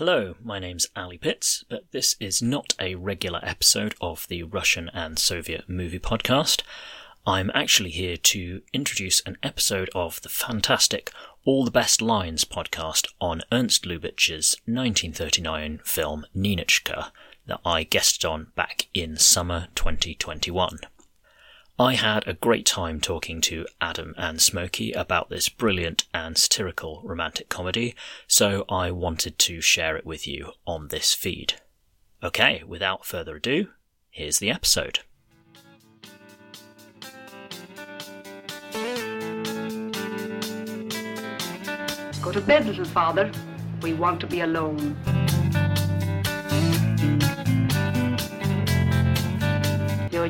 Hello, my name's Ally Pitts, but this is not a regular episode of the Russian and Soviet movie podcast. I'm actually here to introduce an episode of the fantastic All the Best Lines podcast on Ernst Lubitsch's 1939 film Ninotchka that I guested on back in summer 2021. I had a great time talking to Adam and Smokey about this brilliant and satirical romantic comedy, so I wanted to share it with you on this feed. Okay, without further ado, here's the episode. Go to bed, little father. We want to be alone.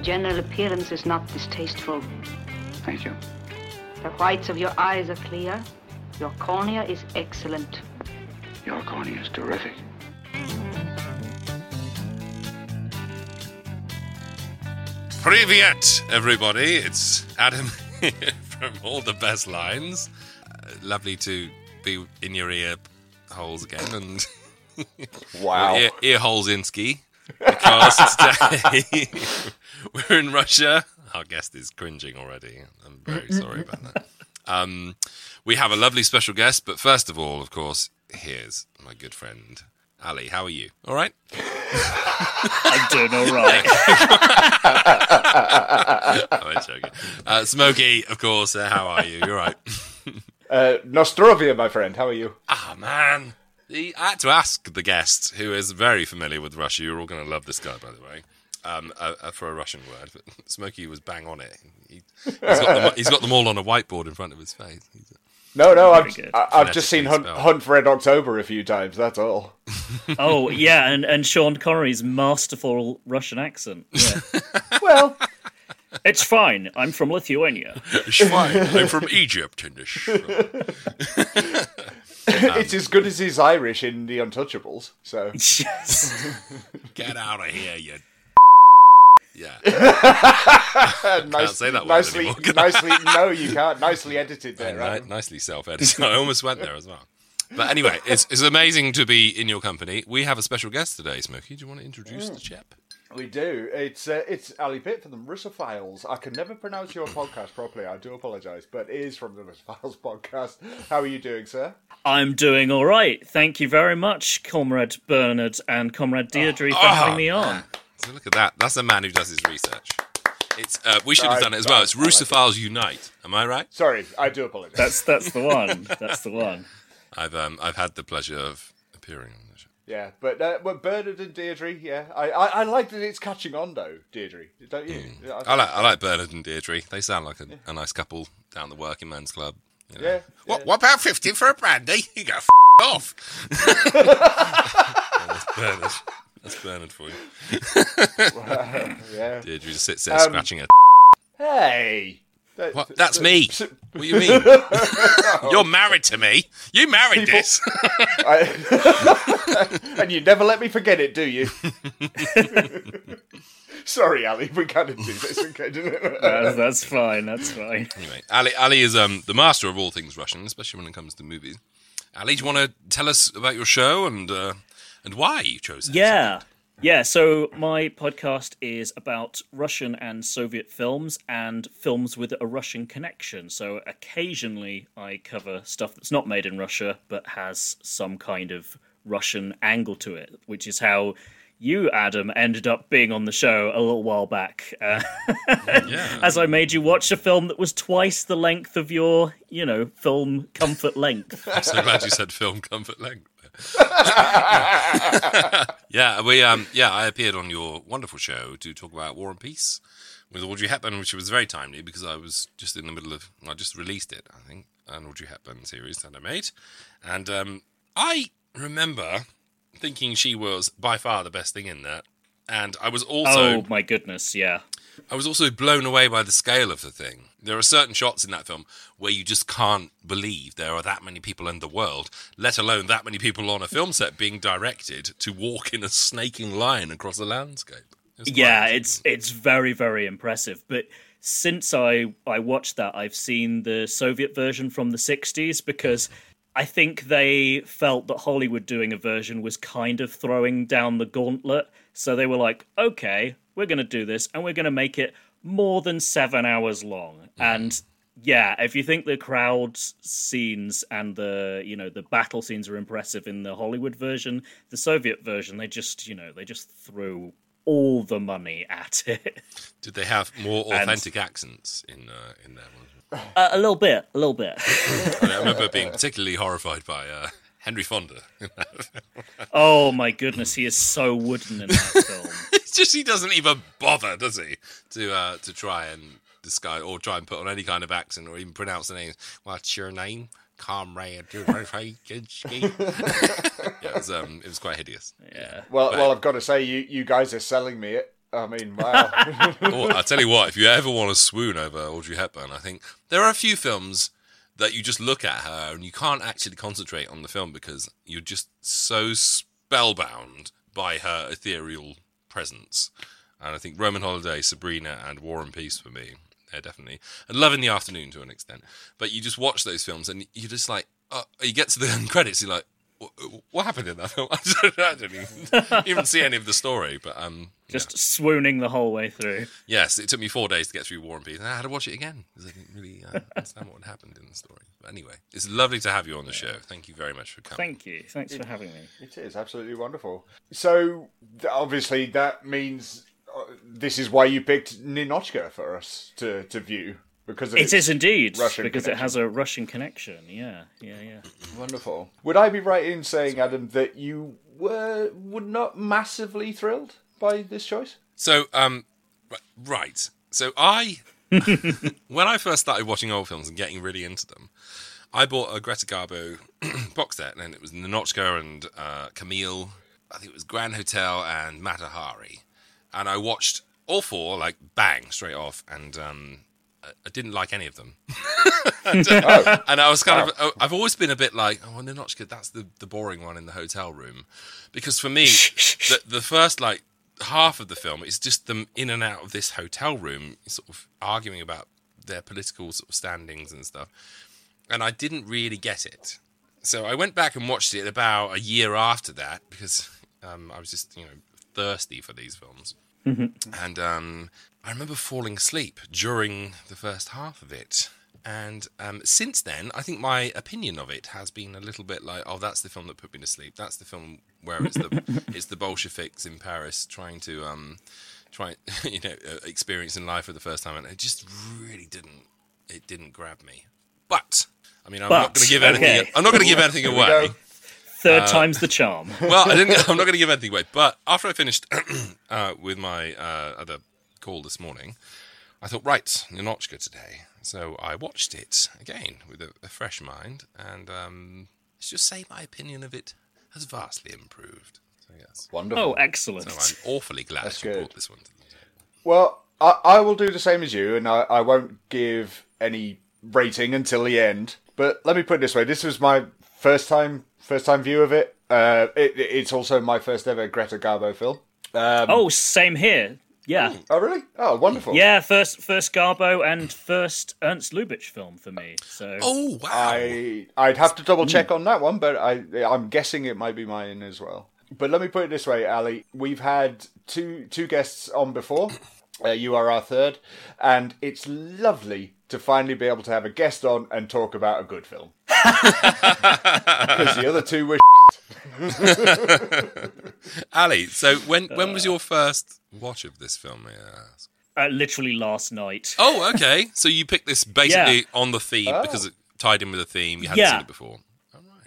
General appearance is not distasteful. Thank you. The whites of your eyes are clear. Your cornea is excellent. Your cornea is terrific. Privyet, everybody. It's Adam from All the Best Lines. Uh, lovely to be in your ear holes again and Wow. ear, ear holes Insky because today we're in Russia. Our guest is cringing already. I'm very sorry about that. Um, we have a lovely special guest, but first of all, of course, here's my good friend Ali. How are you? All right. I'm doing alright. I'm joking. Uh, Smokey, of course. Uh, how are you? You're right. Uh, Nostrovia, my friend, how are you? Ah, man. I had to ask the guest, who is very familiar with Russia. You're all going to love this guy, by the way. Um, uh, uh, for a Russian word, but Smokey was bang on it. He, has got them, he's got them all on a whiteboard in front of his face. He's, No, no, I've. I, I've just seen Hunt, Hunt for Red October a few times, that's all. oh, yeah, and, and Sean Connery's masterful Russian accent. Yeah. Well, it's fine, I'm from Lithuania. it's fine. I'm from Egypt in this. it's as good as his Irish in The Untouchables, so. Yes. Get out of here, you. Yeah. nice, say that word nicely, anymore, nicely, no, you can't. Nicely edited there, Ni- right? nicely self-edited. I almost went there as well. But anyway, it's, it's amazing to be in your company. We have a special guest today, Smokey. Do you want to introduce the chap? We do. It's uh, it's Ally Pitt from the Russophiles. I can never pronounce your podcast properly. I do apologise, but it is from the Russophiles podcast. How are you doing, sir? I'm doing all right. Thank you very much, Comrade Bernard and Comrade Deirdre, for having me on. So look at that. That's a man who does his research. It's uh, we should have done it as well. It's I- I. Russophiles Unite. Am I right? Sorry, I do apologise. That's that's the one. That's the one. I've um, I've had the pleasure of appearing on the show. Yeah, but uh, but Bernard and Deirdre, yeah, I, I I like that it's catching on though, Deirdre, don't you? Mm. I like I like Bernard and Deirdre. They sound like a, a nice couple down the working man's club. you know. Yeah. What what about fifty for a brandy? You go f- off. Bernard. That's Bernard for you. yeah. Deirdre just sits there Um, scratching her. Hey. That- What? That's that- me. What do you mean? You're married to me. You married this. I- and you never let me forget it, do you? Sorry, Ally, we can't do this. Okay. That's, that's fine. That's fine. Anyway, Ally, Ally is um, the master of all things Russian, especially when it comes to movies. Ally, do you want to tell us about your show and uh, and why you chose it? Yeah. Yeah, so my podcast is about Russian and Soviet films and films with a Russian connection. So occasionally I cover stuff that's not made in Russia but has some kind of Russian angle to it, which is how you, Adam, ended up being on the show a little while back. Uh, Yeah. as I made you watch a film that was twice the length of your, you know, film comfort length. I'm so glad you said film comfort length. yeah, we um yeah, I appeared on your wonderful show to talk about War and Peace with Audrey Hepburn, which was very timely because I was just in the middle of I just released it, I think, an Audrey Hepburn series that I made, and um I remember thinking she was by far the best thing in that, and I was also oh my goodness, yeah. I was also blown away by the scale of the thing. There are certain shots in that film where you just can't believe there are that many people in the world, let alone that many people on a film set being directed to walk in a snaking line across a landscape. It's yeah it's it's very very impressive but since i i watched that i've seen the soviet version from the 60s because I think they felt that Hollywood doing a version was kind of throwing down the gauntlet. So they were like, okay, we're going to do this and we're going to make it more than seven hours long. And yeah, if you think the crowd scenes and the you know the battle scenes are impressive in the Hollywood version, the Soviet version they just you know they just threw all the money at it. Did they have more authentic accents in uh, in there? Uh, a little bit, a little bit. I remember being particularly horrified by uh, Henry Fonda. oh my goodness, he is so wooden in that film. It's just he doesn't even bother, does he, to uh, to try and disguise or try and put on any kind of accent or even pronounce the name. What's your name? Comrade. yeah, it was um, it was quite hideous. Yeah. Well, But- well, I've got to say, you you guys are selling me it. I mean, wow. oh, I'll tell you what, if you ever want to swoon over Audrey Hepburn, I think there are a few films that you just look at her and you can't actually concentrate on the film because you're just so spellbound by her ethereal presence. And I think Roman Holiday, Sabrina, and War and Peace for me, yeah, definitely. And Love in the Afternoon to an extent. But you just watch those films and you're just like, uh, you get to the end credits, you're like, "Wh- what happened in that film? I didn't even, even see any of the story, but um, Just swooning the whole way through. Yes, it took me four days to get through War and Peace, and I had to watch it again because I didn't really uh, understand what had happened in the story. But anyway, it's lovely to have you on the show. Thank you very much for coming. Thank you. Thanks for having me. It is absolutely wonderful. So obviously that means uh, this is why you picked Ninotchka for us to, to view because its indeed Russian because it has a Russian connection. Yeah, yeah, yeah. wonderful. Would I be right in saying, Adam, that you were were not massively thrilled by this choice? So, um, right. So I, when I first started watching old films and getting really into them, I bought a Greta Garbo box set, and it was Ninotchka and uh, Camille. I think it was Grand Hotel and Mata Hari, and I watched all four like bang straight off, and um, I didn't like any of them. and, uh, and I was kind of, oh, I've always been a bit like, oh, Ninotchka, that's the, the boring one in the hotel room. Because for me, the, the first like half of the film is just them in and out of this hotel room, sort of arguing about their political sort of standings and stuff. And I didn't really get it. So I went back and watched it about a year after that because um, I was just, you know, thirsty for these films. And um, I remember falling asleep during the first half of it. And um, since then, I think my opinion of it has been a little bit like, oh, that's the film that put me to sleep. That's the film where it's the it's the Bolsheviks in Paris trying to um, try you know uh, experiencing life for the first time, and it just really didn't it didn't grab me. But I mean, I'm not going to give anything. okay. I'm not going to give anything away. Third Uh, time's the charm. well, I didn't, I'm not going to give anything away. But after I finished uh, with my uh, other call this morning, I thought, right, Ninotchka today. So I watched it again with a, a fresh mind, and um, let's just say my opinion of it has vastly improved. So yes, Wonderful. Oh, excellent. so I'm awfully glad That's you good. brought this one to the table. Well, I, I will do the same as you, and I, I won't give any rating until the end. But let me put it this way: this was my first time, first time view of it. Uh, it it's also my first ever Greta Garbo film. Um, Oh, same here. Yeah. oh, really? Oh, wonderful. Yeah, first first Garbo and first Ernst Lubitsch film for me. So Oh wow! I I'd have to double check on that one, but I I'm guessing it might be mine as well. But let me put it this way, Ally. We've had two two guests on before. Uh, you are our third, and it's lovely to finally be able to have a guest on and talk about a good film. Because the other two were. Ally, so when when was your first watch of this film? May I ask? uh, literally last night. Oh, okay. So you picked this basically Yeah. on the theme Oh. because it tied in with the theme. You hadn't Yeah. seen it before.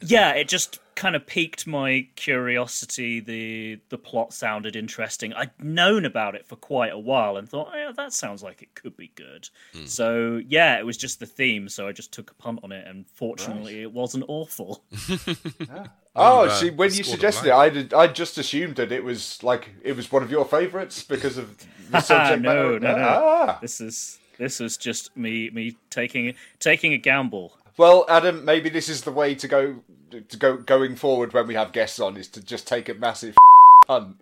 Yeah, it just kind of piqued my curiosity. The the plot sounded interesting. I'd known about it for quite a while and thought, yeah, that sounds like it could be good. Hmm. So yeah, it was just the theme. So I just took a punt on it, and fortunately, it wasn't awful. Oh, uh, see, when you suggested it, blank. I I just assumed that it was like it was one of your favourites because of the subject no, matter. no, no. Ah. This is this was just me me taking taking a gamble. Well, Adam, maybe this is the way to go to go going forward when we have guests on is to just take a massive cunt.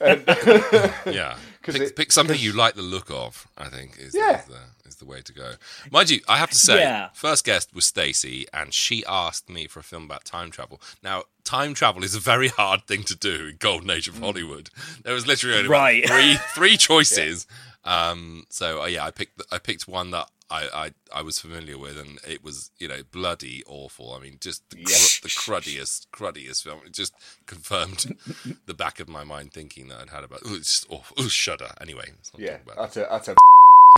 And, Yeah, 'Cause pick, it- pick something you like the look of. I think is, Yeah. is the is the way to go. Mind you, I have to say, Yeah. first guest was Stacey, and she asked me for a film about time travel. Now, time travel is a very hard thing to do in golden age of Hollywood. There was literally only Right. three three choices. Um, so uh, yeah, I picked I picked one that. I, I, I was familiar with, and it was you know bloody awful. I mean, just the, cr- Yes. the cruddiest, cruddiest film. It just confirmed the back of my mind thinking that I'd had about. Oh, it's just awful. Oh, shudder. Anyway, yeah, talk about utter, utter.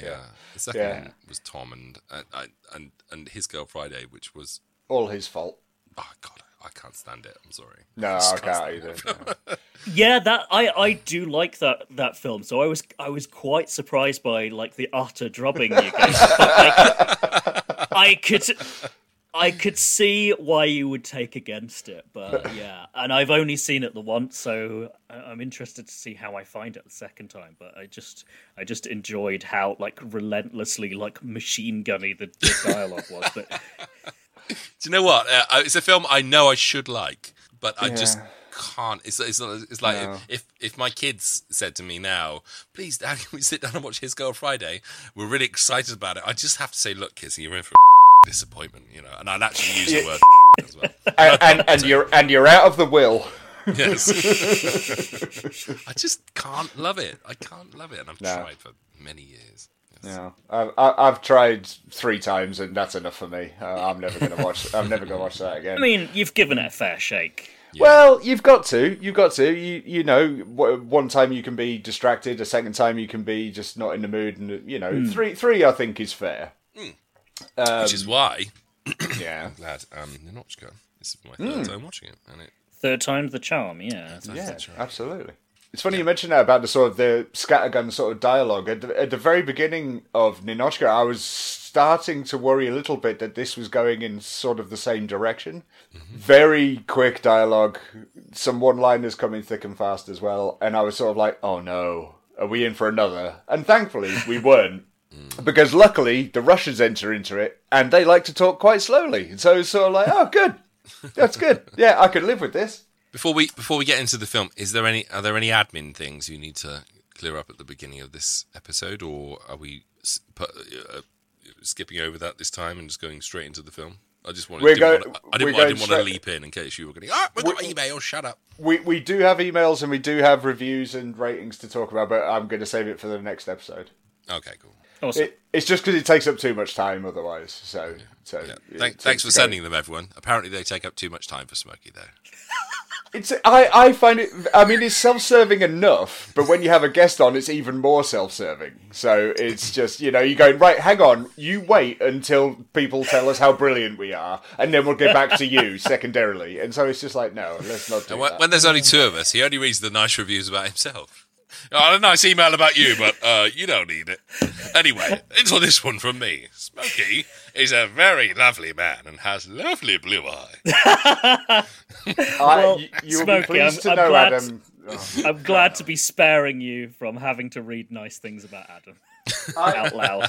yeah. The second Yeah. one was Tom and and and and his girl Friday, which was All his fault. oh god, I can't stand it. I'm sorry. No, I Just can't either. no. Yeah, that I, I do like that that film. So I was I was quite surprised by like the utter drubbing you gave. But, like, I could I could see why you would take against it, but yeah, and I've only seen it the once, so I- I'm interested to see how I find it the second time. But I just I just enjoyed how like relentlessly like machine gunny the, the dialogue was. But Do you know what? Uh, it's a film I know I should like, but I just can't. It's it's, it's like No. if if my kids said to me now, "Please, Dad, can we sit down and watch His Girl Friday?" We're really excited about it. I just have to say, "Look, kids, you're in for a disappointment," you know. And I'd actually use the word as well. and, and, and you're and you're out of the will. Yes. I just can't love it. I can't love it, and I've No. tried for many years. Yes. No, I've, I- I've tried three times and that's enough for me. Uh, I'm never gonna watch. I'm never gonna watch that again. I mean, you've given it a fair shake. Well, you've got to. You've got to. You you know, one time you can be distracted. A second time you can be just not in the mood. And you know, three three I think is fair. Which is why Yeah. I'm glad um, Ninotchka. This is my third time watching it, and it. Third time's the charm, yeah. Yeah, that's right. absolutely. It's funny you mentioned that about the sort of the scattergun sort of dialogue at the, at the very beginning of Ninotchka. I was starting to worry a little bit that this was going in sort of the same direction. Mm-hmm. Very quick dialogue, some one-liners coming thick and fast as well, and I was sort of like, "Oh no, are we in for another?" And thankfully, we weren't. Mm. Because luckily the Russians enter into it and they like to talk quite slowly. So it's sort of like, oh, good, that's good. Yeah, I could live with this. Before we before we get into the film, is there any are there any admin things you need to clear up at the beginning of this episode, or are we uh, skipping over that this time and just going straight into the film? I just wanted. We're didn't go- wanna- I didn't, I didn't want to leap in in case you were going. Ah, we've got emails. Shut up. We we do have emails and we do have reviews and ratings to talk about, but I'm going to save it for the next episode. Okay, cool. Awesome. It, it's just because it takes up too much time otherwise. So so Yeah. Thank, thanks for to sending them, everyone. Apparently, they take up too much time for Smokey, though. It's I I find it. I mean, it's self-serving enough, but when you have a guest on, it's even more self-serving. So it's just you know you're going right. Hang on, you wait until people tell us how brilliant we are, and then we'll get back to you secondarily. And so it's just like no, let's not do And when, that. when there's only two of us, he only reads the nice reviews about himself. I had a nice email about you, but uh, you don't need it. Anyway, into this one from me. Smokey is a very lovely man and has lovely blue eyes. I, Well, you, you'll Smokey, be pleased I'm- to I'm know, glad- Adam. oh, I'm glad to be sparing you from having to read nice things about Adam out loud.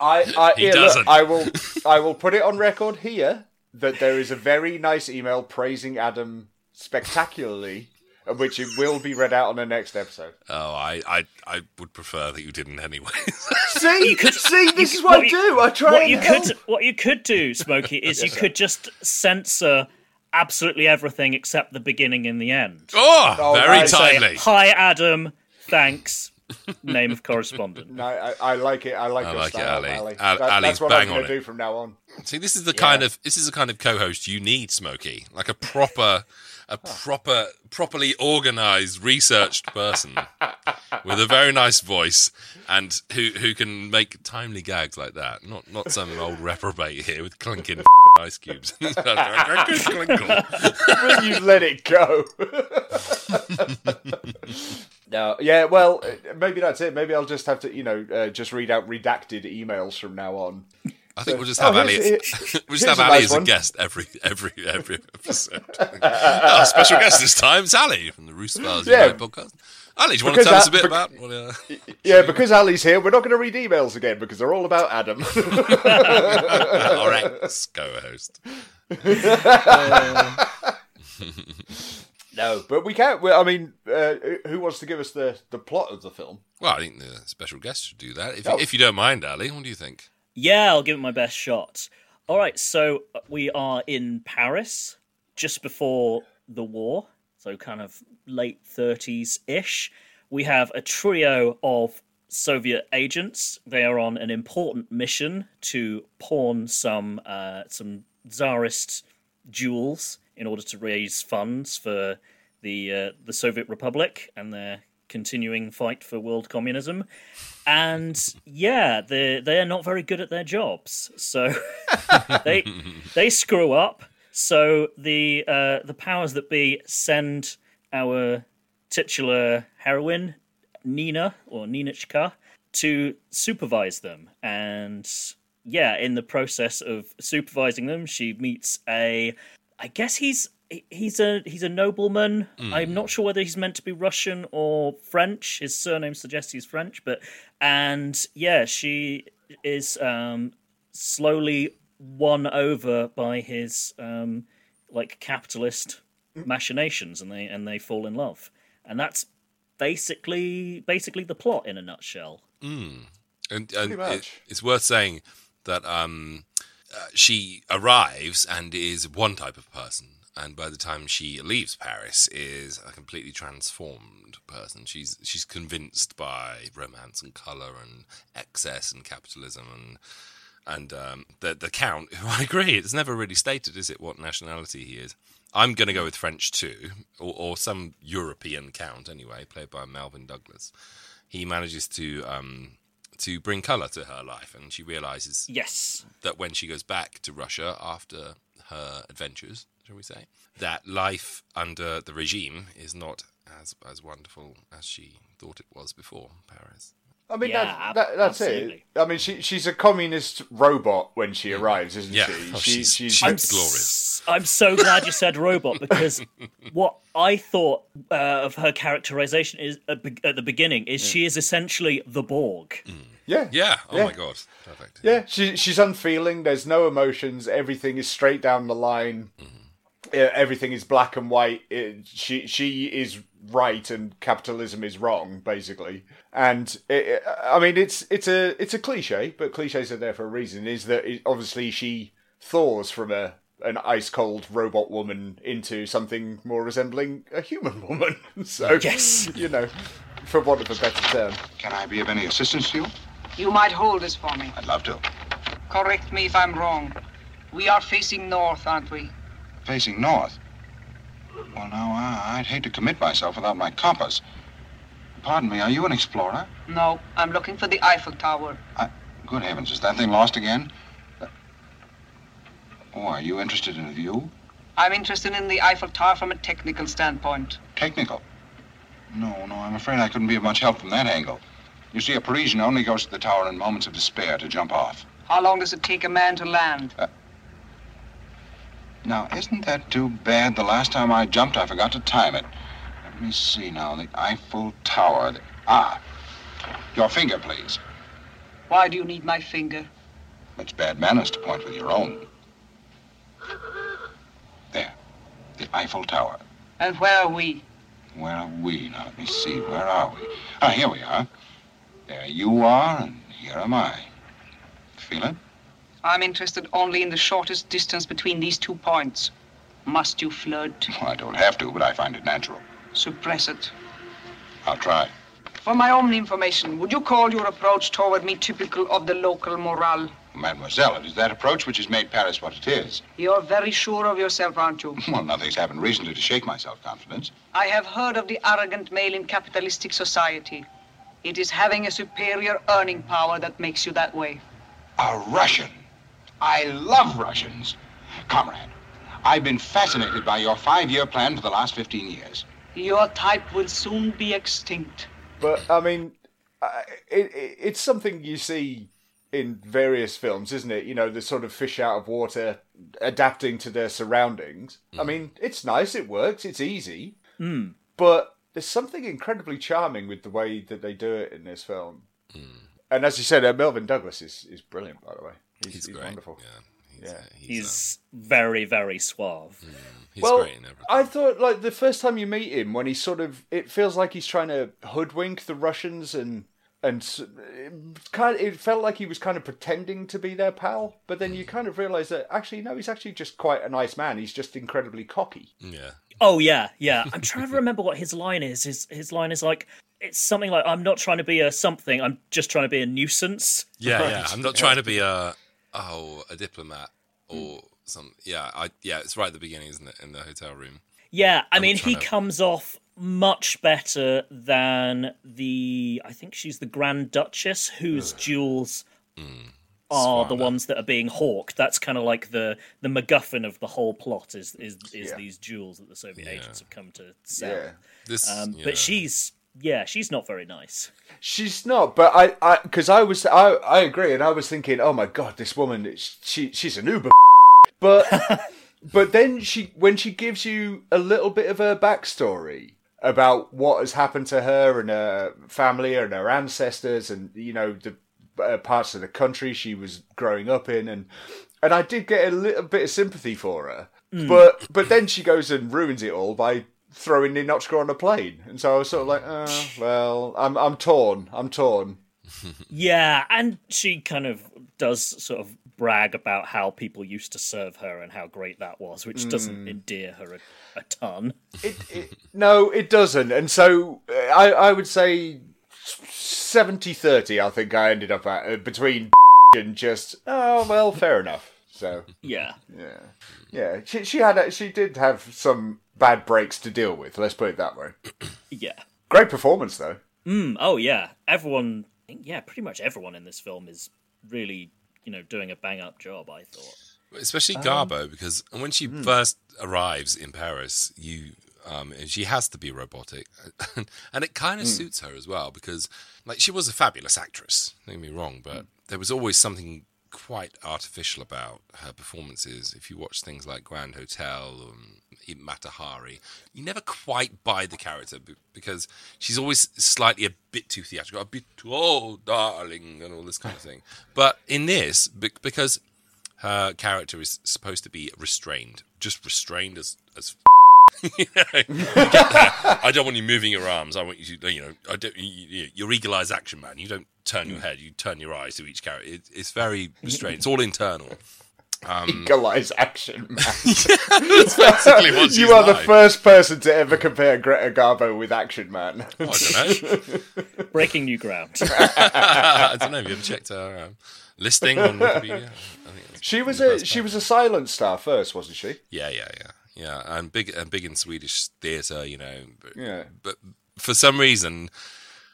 I, I, He here, look, doesn't. I will, I will put it on record here that there is a very nice email praising Adam spectacularly, which it will be read out on the next episode. Oh, I, I, I would prefer that you didn't anyway. See, You could- see, this you- is what, I what you- do. I try. What and you help. could, what you could do, Smokey, is you sir. could just censor absolutely everything except the beginning and the end. oh, Oh, very nice. Say, timely. Hi, Adam. Thanks. Name of correspondent. No, I, I like it. I like I your like it, style, Ally. Ally. That- Ally's that's what bang I'm going on to it. do from now on. See, this is the kind of this is the kind of co-host you need, Smokey, like a proper, a proper, properly organised, researched person with a very nice voice and who who can make timely gags like that. Not not some old reprobate here with clinking ice cubes. Will you let it go? no, yeah. Well, uh, maybe that's it. Maybe I'll just have to, you know, uh, just read out redacted emails from now on. I think we'll just Oh, have Ally. As, we'll just have a Ally nice as a guest every every every episode. Our special guest this time is Ally from the Roost Bars Yeah. Podcast. Ally, do you want to Because tell us a bit about what? Uh, Yeah, because Ally's here, we're not going to read emails again because they're all about Adam. our ex co-host. No, but we can't. I mean, uh, who wants to give us the, the plot of the film? Well, I think the special guest should do that. If, Oh. if you don't mind, Ally, what do you think? Yeah, I'll give it my best shot. All right, so uh, we are in Paris just before the war, so kind of late 30s ish. We have a trio of Soviet agents. They are on an important mission to pawn some uh, some czarist jewels in order to raise funds for the uh, the Soviet Republic and their continuing fight for world communism. And yeah, they they are not very good at their jobs, so they they screw up. So the uh, the powers that be send our titular heroine Nina or Ninotchka to supervise them, and yeah, in the process of supervising them, she meets a, I guess he's he's a he's a nobleman. I'm not sure whether he's meant to be Russian or French. His surname suggests he's French, but and yeah, she is um, slowly won over by his um, like capitalist machinations, and they and they fall in love, and that's basically basically the plot in a nutshell. And, and much. it, it's worth saying that um, uh, she arrives and is one type of person, and by the time she leaves Paris, is a completely transformed person. She's she's convinced by romance and color and excess and capitalism and and um, the the count. Who I agree, it's never really stated, is it, what nationality he is. I'm going to go with French too, or, or some European count anyway, played by Melvyn Douglas. He manages to um, to bring color to her life, and she realizes Yes. that when she goes back to Russia after her adventures, shall we say, that life under the regime is not as as wonderful as she thought it was before Paris. I mean, Yeah, that, that, that's absolutely. it. I mean, she she's a communist robot when she arrives, isn't Yeah. she? Oh, she she's- she's, she's- I'm glorious. s- I'm so glad you said robot because what I thought uh, of her characterization is at, be- at the beginning is she is essentially the Borg. yeah, Yeah. Oh Yeah. my god. Perfect. yeah. She she's unfeeling. There's no emotions. Everything is straight down the line. Uh, everything is black and white. It, she she is right and capitalism is wrong, basically. And it, it- I mean, it's it's a it's a cliche, but cliches are there for a reason. Is that it, obviously she thaws from a an ice cold robot woman into something more resembling a human woman. so Yes. you know, for want of a better term. Can I be of any assistance to you? You might hold this for me. I'd love to. Correct me if I'm wrong. We are facing north, aren't we? Facing north. Well, now, I- I'd hate to commit myself without my compass. Pardon me, are you an explorer? No, I'm looking for the Eiffel Tower. I, Good heavens, is that thing lost again? Uh, Oh, are you interested in a view? I'm interested in the Eiffel Tower from a technical standpoint. Technical? No, no, I'm afraid I couldn't be of much help from that angle. You see, a Parisian only goes to the tower in moments of despair to jump off. How long does it take a man to land? Now, isn't that too bad? The last time I jumped, I forgot to time it. Let me see now. The Eiffel Tower. The, ah, your finger, please. Why do you need my finger? It's bad manners to point with your own. There. The Eiffel Tower. And where are we? Where are we? Now, let me see. Where are we? Ah, here we are. There you are, and here am I. Feel it? I'm interested only in the shortest distance between these two points. Must you flirt? Well, I don't have to, but I find it natural. Suppress it. I'll try. For my own information, would you call your approach toward me typical of the local morale? Mademoiselle, it is that approach which has made Paris what it is. You're very sure of yourself, aren't you? Well, nothing's happened recently to shake my self-confidence. I have heard of the arrogant male in capitalistic society. It is having a superior earning power that makes you that way. A Russian. I love Russians. Comrade, I've been fascinated by your five-year plan for the last 15 years. Your type will soon be extinct. But I mean, it, it, it's something you see in various films, isn't it? You know, the sort of fish out of water, adapting to their surroundings. I hmm. mean, it's nice, it works, it's easy, hmm. but there's something incredibly charming with the way that they do it in this film. Hmm. And as you said, uh, Melvyn Douglas is, is brilliant, by the way. He's, He's, he's great. wonderful. Yeah, Yeah. Uh, he's, He's um, very, very suave. um, he's well, great in everything. I thought like the first time you meet him, when he sort of, it feels like he's trying to hoodwink the Russians and and it kind of, it felt like he was kind of pretending to be their pal, but then you hmm. kind of realize that actually no, he's actually just quite a nice man. He's just incredibly cocky. yeah. Oh yeah, yeah. I'm trying to remember what his line is. His his line is like it's something like I'm not trying to be a something. I'm just trying to be a nuisance. Yeah, Right, yeah. I'm not trying to be a oh a diplomat or some. Yeah, I yeah. It's right at the beginning, isn't it? In the hotel room. Yeah, I I'm mean he to- comes off much better than the I think she's the Grand Duchess whose jewels are the Swana. ones that are being hawked. That's kind of like the the MacGuffin of the whole plot is is is Yeah. these jewels that the Soviet Yeah. agents have come to sell. Yeah. This, Um, yeah. But she's yeah, she's not very nice. She's not, but I, I, because I was, I, I agree, and I was thinking, oh my god, this woman, she, she's an uber, but, but then she, when she gives you a little bit of her backstory about what has happened to her and her family and her ancestors, and you know the uh, parts of the country she was growing up in, and and I did get a little bit of sympathy for her, but but then she goes and ruins it all by throwing Ninotchka on a plane, and so I was sort of like, oh, well, I'm I'm torn, I'm torn. Yeah, and she kind of does sort of brag about how people used to serve her and how great that was, which doesn't endear her a, a ton. It, it no, it doesn't, and so uh, I I would say 70-30, I think I ended up at uh, between and just oh well, fair enough. So Yeah. yeah, yeah, she she had a, she did have some bad breaks to deal with. Let's put it that way. Yeah. Great performance though. Mm, oh yeah. Everyone yeah, pretty much everyone in this film is really, you know, doing a bang up job, I thought. especially Um, Garbo, because when she hmm. first arrives in Paris, you um, and she has to be robotic, and it kind of Hmm. suits her as well because, like, she was a fabulous actress. Don't get me wrong, but Hmm. there was always something quite artificial about her performances. If you watch things like Grand Hotel and um, even Mata Hari, you never quite buy the character because she's always slightly a bit too theatrical, a bit too oh darling, and all this kind of thing. But in this, be- because her character is supposed to be restrained, just restrained as as. You know, you get that. I don't want you moving your arms. I want you to, you know, I don't. You, you, you're eagle eyes action man. You don't turn your hmm. head. You turn your eyes to each character. It, it's very restrained. It's all internal. Um, eagle eyes action man. That's basically what she's you are the first person to ever compare Greta uh, Garbo with Action Man. I don't know. Breaking new ground. I don't know. Have you ever checked her um, listing on Wikipedia? I think she was a she was a silent star first, wasn't she? Yeah, yeah, yeah, yeah, and big and big in Swedish theatre, you know. But, Yeah. but for some reason,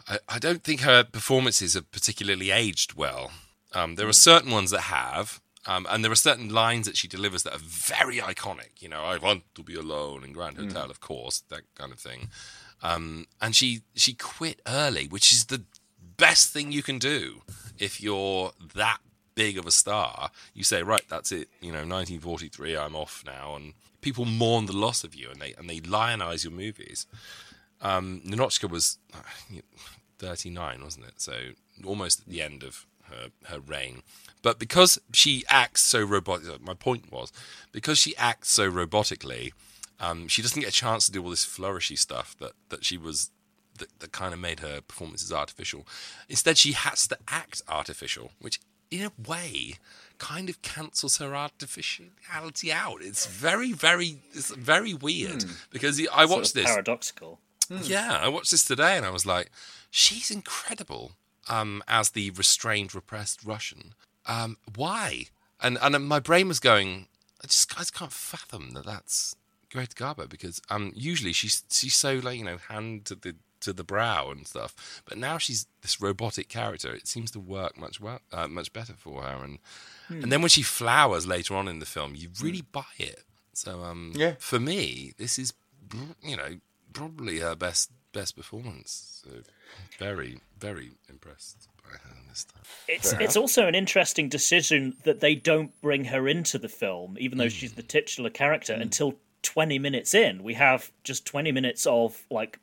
I, I don't think her performances have particularly aged well. Um, there are certain ones that have, um, and there are certain lines that she delivers that are very iconic. You know, I want to be alone in Grand Hotel, of course, that kind of thing. Um, and she she quit early, which is the best thing you can do if you're that big of a star. You say, right, that's it. You know, 1943, I'm off now, and people mourn the loss of you, and they and they lionize your movies. Um, was uh, 39, wasn't it? So almost at the end of her her reign. But because she acts so robotic, my point was because she acts so robotically, um, she doesn't get a chance to do all this flourishy stuff that that she was that, that kind of made her performances artificial. Instead, she has to act artificial, which in a way kind of cancels her artificiality out. It's very, very, it's very weird because I Sort watched of this. paradoxical. Yeah, I watched this today and I was like, she's incredible um, as the restrained, repressed Russian. Um, why? And and my brain was going, I just, I just can't fathom that that's Greta Garbo because um, usually she's she's so like you know hand to the to the brow and stuff, but now she's this robotic character. It seems to work much well, uh, much better for her. And and then when she flowers later on in the film, you really buy it. So um, Yeah. for me, this is you know probably her best best performance. So very very impressed by her this time. It's it's also an interesting decision that they don't bring her into the film, even though she's the titular character, until twenty minutes in. We have just twenty minutes of like c-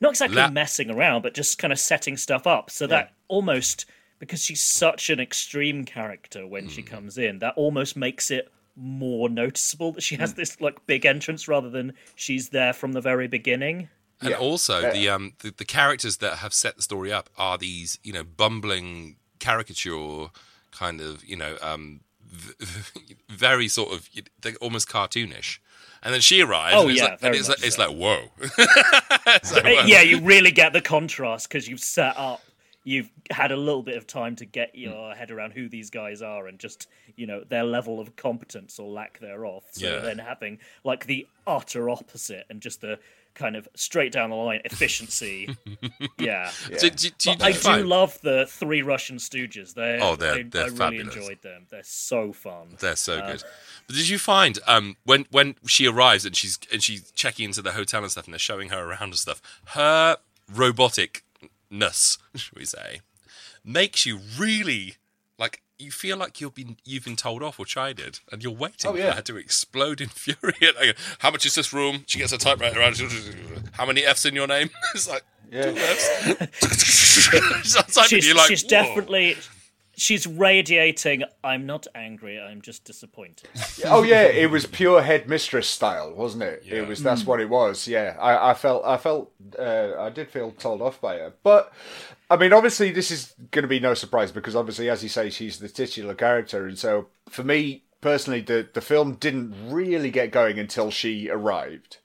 not exactly La- messing around, but just kind of setting stuff up. So that almost because she's such an extreme character when she comes in that almost makes it more noticeable that she has this like big entrance rather than she's there from the very beginning. And Yeah. also Yeah. the um the, the characters that have set the story up are these you know bumbling caricature kind of you know um v- very sort of they're almost cartoonish. And then she arrives, Oh, and it's yeah, like, and it's, like, it's like whoa. It's like, whoa. yeah, you really get the contrast because you've set up, you've had a little bit of time to get hmm. your head around who these guys are and just you know their level of competence or lack thereof. So Yeah. then having like the utter opposite and just the kind of straight down the line efficiency. yeah. Do, do, do you I find- do love the three Russian Stooges. They, Oh, they're- I, they're I really enjoyed them. They're so fun. They're so Uh, good. But did you find um, when when she arrives and she's and she's checking into the hotel and stuff, and they're showing her around and stuff, her roboticness, should we say, makes you really like you feel like you've been you've been told off or chided, and you're waiting Oh, yeah. for her to explode in fury. Like, How much is this room? She gets a typewriter around. How many F's in your name? It's like Yeah. two F's. She's, like, she's definitely. She's radiating. I'm not angry. I'm just disappointed. oh yeah, it was pure headmistress style, wasn't it? Yeah. It was. That's what it was. Yeah, I, I felt. I felt. Uh, I did feel told off by her, but. I mean, obviously, this is going to be no surprise because, obviously, as you say, she's the titular character, and so for me personally, the the film didn't really get going until she arrived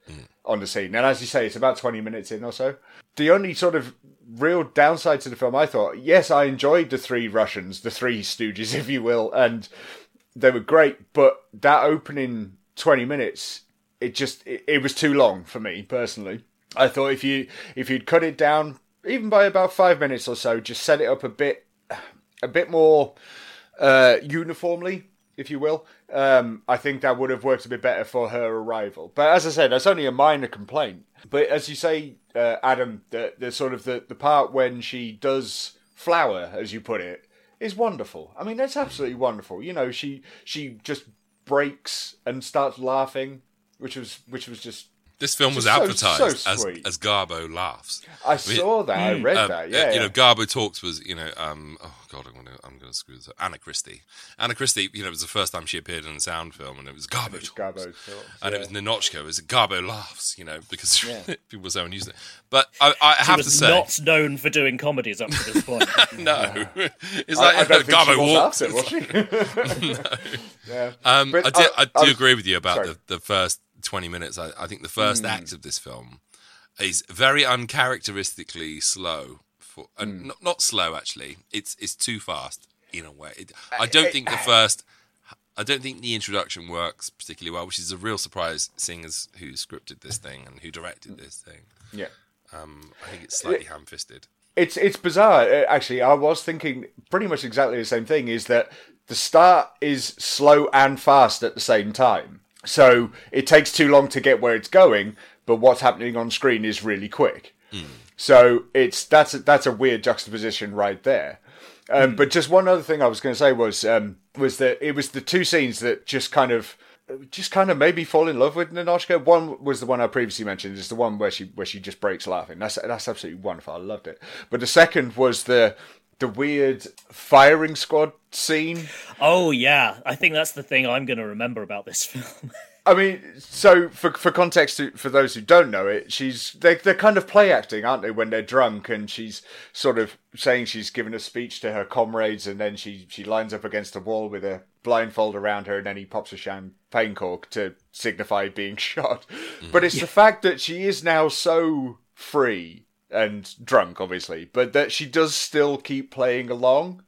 on the scene. And as you say, it's about twenty minutes in or so. The only sort of real downside to the film, I thought, yes, I enjoyed the three Russians, the three Stooges, if you will, and they were great, but that opening 20 minutes, it just it, it was too long for me personally. I thought if you if you'd cut it down even by about 5 minutes or so, just set it up a bit a bit more uh uniformly, if you will. Um I think that would have worked a bit better for her arrival. But as I said, that's only a minor complaint. But as you say, uh, Adam, the, the sort of the, the part when she does flower, as you put it, is wonderful. I mean, that's absolutely wonderful. You know, she she just breaks and starts laughing, which was which was just. This film was Just so- advertised so as as Garbo laughs. I saw that. I read Um, that. uh, Yeah, you know. Garbo talks was you know, um, oh god, I'm gonna I'm gonna screw this up. Anna Christie. Anna Christie, you know, it was the first time she appeared in a sound film, and it was Garbo talks. Garbo talks, and yeah. it was Ninotchka. It was Garbo laughs, you know, because people were so unused to it. But I, I She have was to say, not known for doing comedies up to this point. no, it's I, like I don't think Garbo she was walks. after, was she? yeah. Um, I do, I- I, I do agree with you about the, the first 20 minutes. I, I think the first Hmm. act of this film is very uncharacteristically slow. For, Hmm. and not, not slow, actually. It's it's too fast in a way. It, I don't think the first. I don't think the introduction works particularly well, which is a real surprise, seeing as who scripted this thing and who directed this thing. yeah. Um, I think it's slightly ham-fisted. It's it's bizarre. Uh, Actually, I was thinking pretty much exactly the same thing. Is that the start is slow and fast at the same time. So it takes too long to get where it's going, but what's happening on screen is really quick. So it's that's a, that's a weird juxtaposition right there. Um, But just one other thing I was going to say was um, was that it was the two scenes that just kind of just kind of made me fall in love with Ninotchka. One was the one I previously mentioned, is the one where she where she just breaks laughing. That's that's absolutely wonderful. I loved it. But the second was the the weird firing squad scene. oh yeah, I think that's the thing I'm going to remember about this film. I mean, so for for context, for those who don't know it, she's they they're kind of play acting, aren't they? When they're drunk, and she's sort of saying she's giving a speech to her comrades, and then she she lines up against a wall with a blindfold around her, and then he pops a champagne cork to signify being shot. But it's mm. the fact that she is now so free and drunk, obviously, but that she does still keep playing along.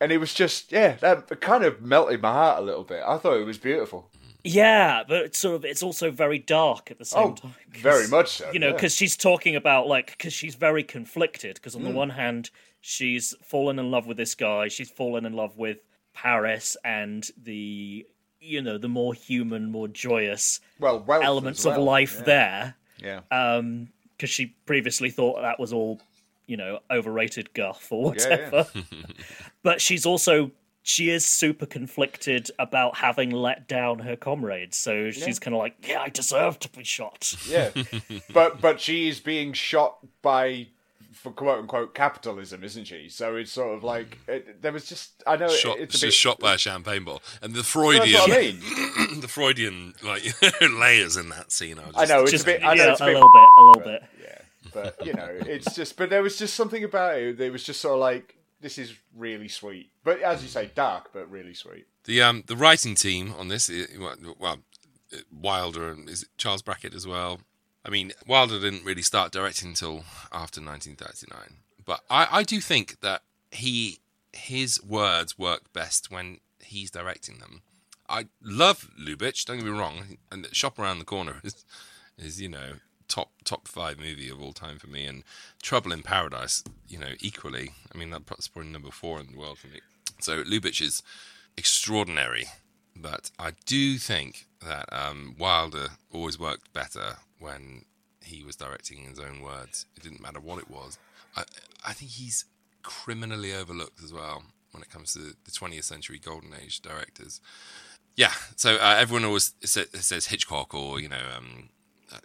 And it was just, yeah, that kind of melted my heart a little bit. I thought it was beautiful. yeah, but it's sort of it's also very dark at the same Oh, time. 'cause, very much so, You know, yeah. because she's talking about like because she's very conflicted. Because on Hmm. the one hand, she's fallen in love with this guy. She's fallen in love with Paris and the you know the more human, more joyous Well, elements as of life yeah. there. Yeah. Um, because she previously thought that was all, you know, overrated guff or Yeah, yeah. whatever. but she's also she is super conflicted about having let down her comrades. So she's kind of like, yeah, I deserve to be shot. yeah. but but she is being shot by for quote unquote capitalism, isn't she? So it's sort of like it, there was just I know Shot, it's a just bit shot by a champagne bottle, and the That's Freudian, what I mean. the Freudian like layers in that scene. Are just, I know it's Just a bit. I know yeah, it's a a bit. little bit, a little bit. Yeah, but you know, it's just. But there was just something about it. There was just sort of like this is really sweet, but as you say, dark but really sweet. The um the writing team on this, well, well, Wilder and is it Charles Brackett as well. I mean, Wilder didn't really start directing until after 1939, but I, I do think that he his words work best when he's directing them. I love Lubitsch. Don't get me wrong, and Shop Around the Corner is is you know top top five movie of all time for me, and Trouble in Paradise, you know, equally. I mean, that's probably number four in the world for me. So Lubitsch is extraordinary, but I do think that um, Wilder always worked better when he was directing in his own words. It didn't matter what it was. I I think he's criminally overlooked as well when it comes to the 20th century golden age directors. Yeah, so uh, everyone always sa- says Hitchcock or you know, um, uh,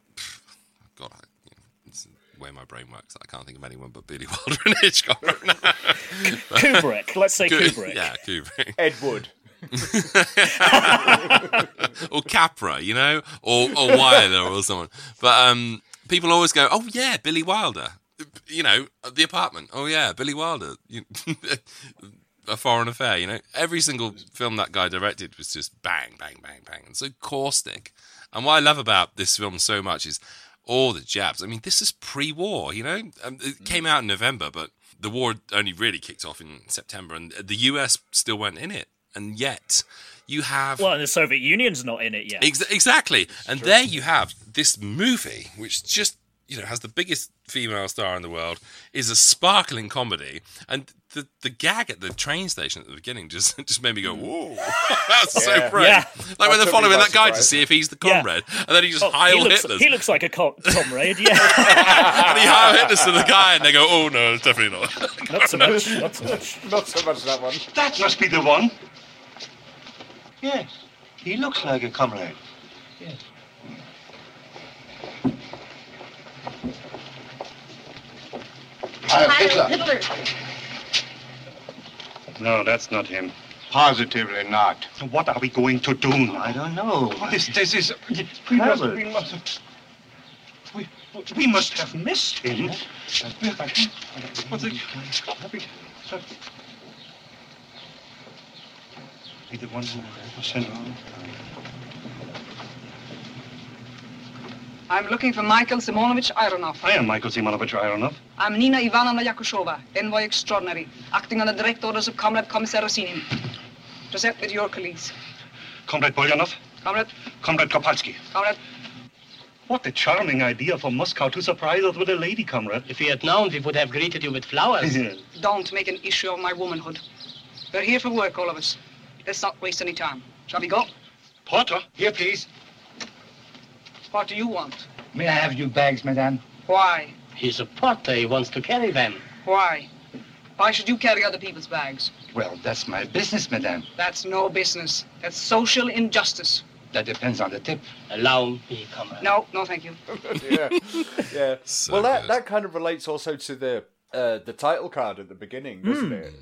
God, I, you know, it's the way my brain works. I can't think of anyone but Billy Wilder and Hitchcock right now. Kubrick. Let's say Kubrick. Yeah, Kubrick. Ed Wood. or Capra, you know, or or Wilder or someone. But um, people always go, "Oh yeah, Billy Wilder." You know, the apartment. Oh yeah, Billy Wilder. A foreign affair. You know, every single film that guy directed was just bang, bang, bang, bang, and so caustic. And what I love about this film so much is all the jabs. I mean, this is pre-war. You know, um, it came out in November, but the war only really kicked off in September, and the U.S. still weren't in it. And yet, you have Well, and the Soviet Union's not in it yet. Ex- exactly. And there you have this movie, which just you know has the biggest female star in the world, is a sparkling comedy, and the the gag at the train station at the beginning just just made me go, hmm. "Whoa, that's so Yeah. brave!" Yeah. Like when they're following that guy to see if he's the Yeah. comrade, and then he just Oh, Heil he, looks, Hitler's, he looks like a co- comrade, yeah. and he Heil Hitler's to the guy, and they go, "Oh no, definitely not." not so much, not so much. Not so much that one. That must be the one. Yes, he looks like a comrade. Yes. Heil Hitler. No, that's not him. Positively not. What are we going to do now? I don't know. This, this is. We must, we must. We, we must have missed him. What's it? Be the one who sent on. I'm looking for Michael Simonovich Iranoff. I am Michael Simonovich Iranoff. I'm Nina Ivanovna Yakushova, envoy extraordinary, acting on the direct orders of Comrade Commissar Razinin. Present with your colleagues. Comrade Buljanoff, Comrade, Comrade Kopalski. comrade, What a charming idea for Moscow to surprise us with a lady, comrade. If we had known, we would have greeted you with flowers. don't make an issue of my womanhood. We're here for work, all of us. Let's not waste any time. Shall we go? Porter, here, please. What do you want? May I have your bags, madame? Why? He's a porter. He wants to carry them. Why? Why should you carry other people's bags? Well, that's my business, madame. That's no business. That's social injustice. That depends on the tip. Allow me, comrade. No, no, thank you. yeah, yeah. So well, that good. that kind of relates also to the uh, the title card at the beginning, doesn't it?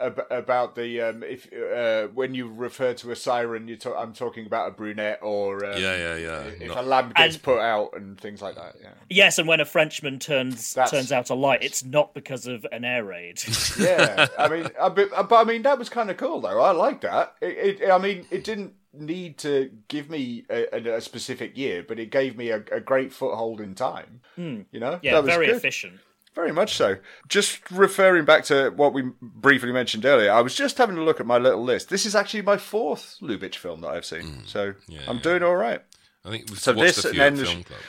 Ab- about the um, if uh, when you refer to a siren, you talk, I'm talking about a brunette or um, Yeah, yeah, yeah. If Not- a lamp gets And- put out and things like that. Yeah, Yes, and when a Frenchman turns That's- turns out a light, it's not because of an air raid. yeah. I mean, a bit, but I mean that was kind of cool though. I like that. It, it, I mean, it didn't need to give me a, a, a specific year, but it gave me a, a great foothold in time. You know, Yeah, That was very good. efficient. Very much so. Just referring back to what we briefly mentioned earlier, I was just having a look at my little list. This is actually my fourth Lubitsch film that I've seen, so Mm. Yeah, I'm yeah. doing all right. I think we've So watched this a and few at then film club.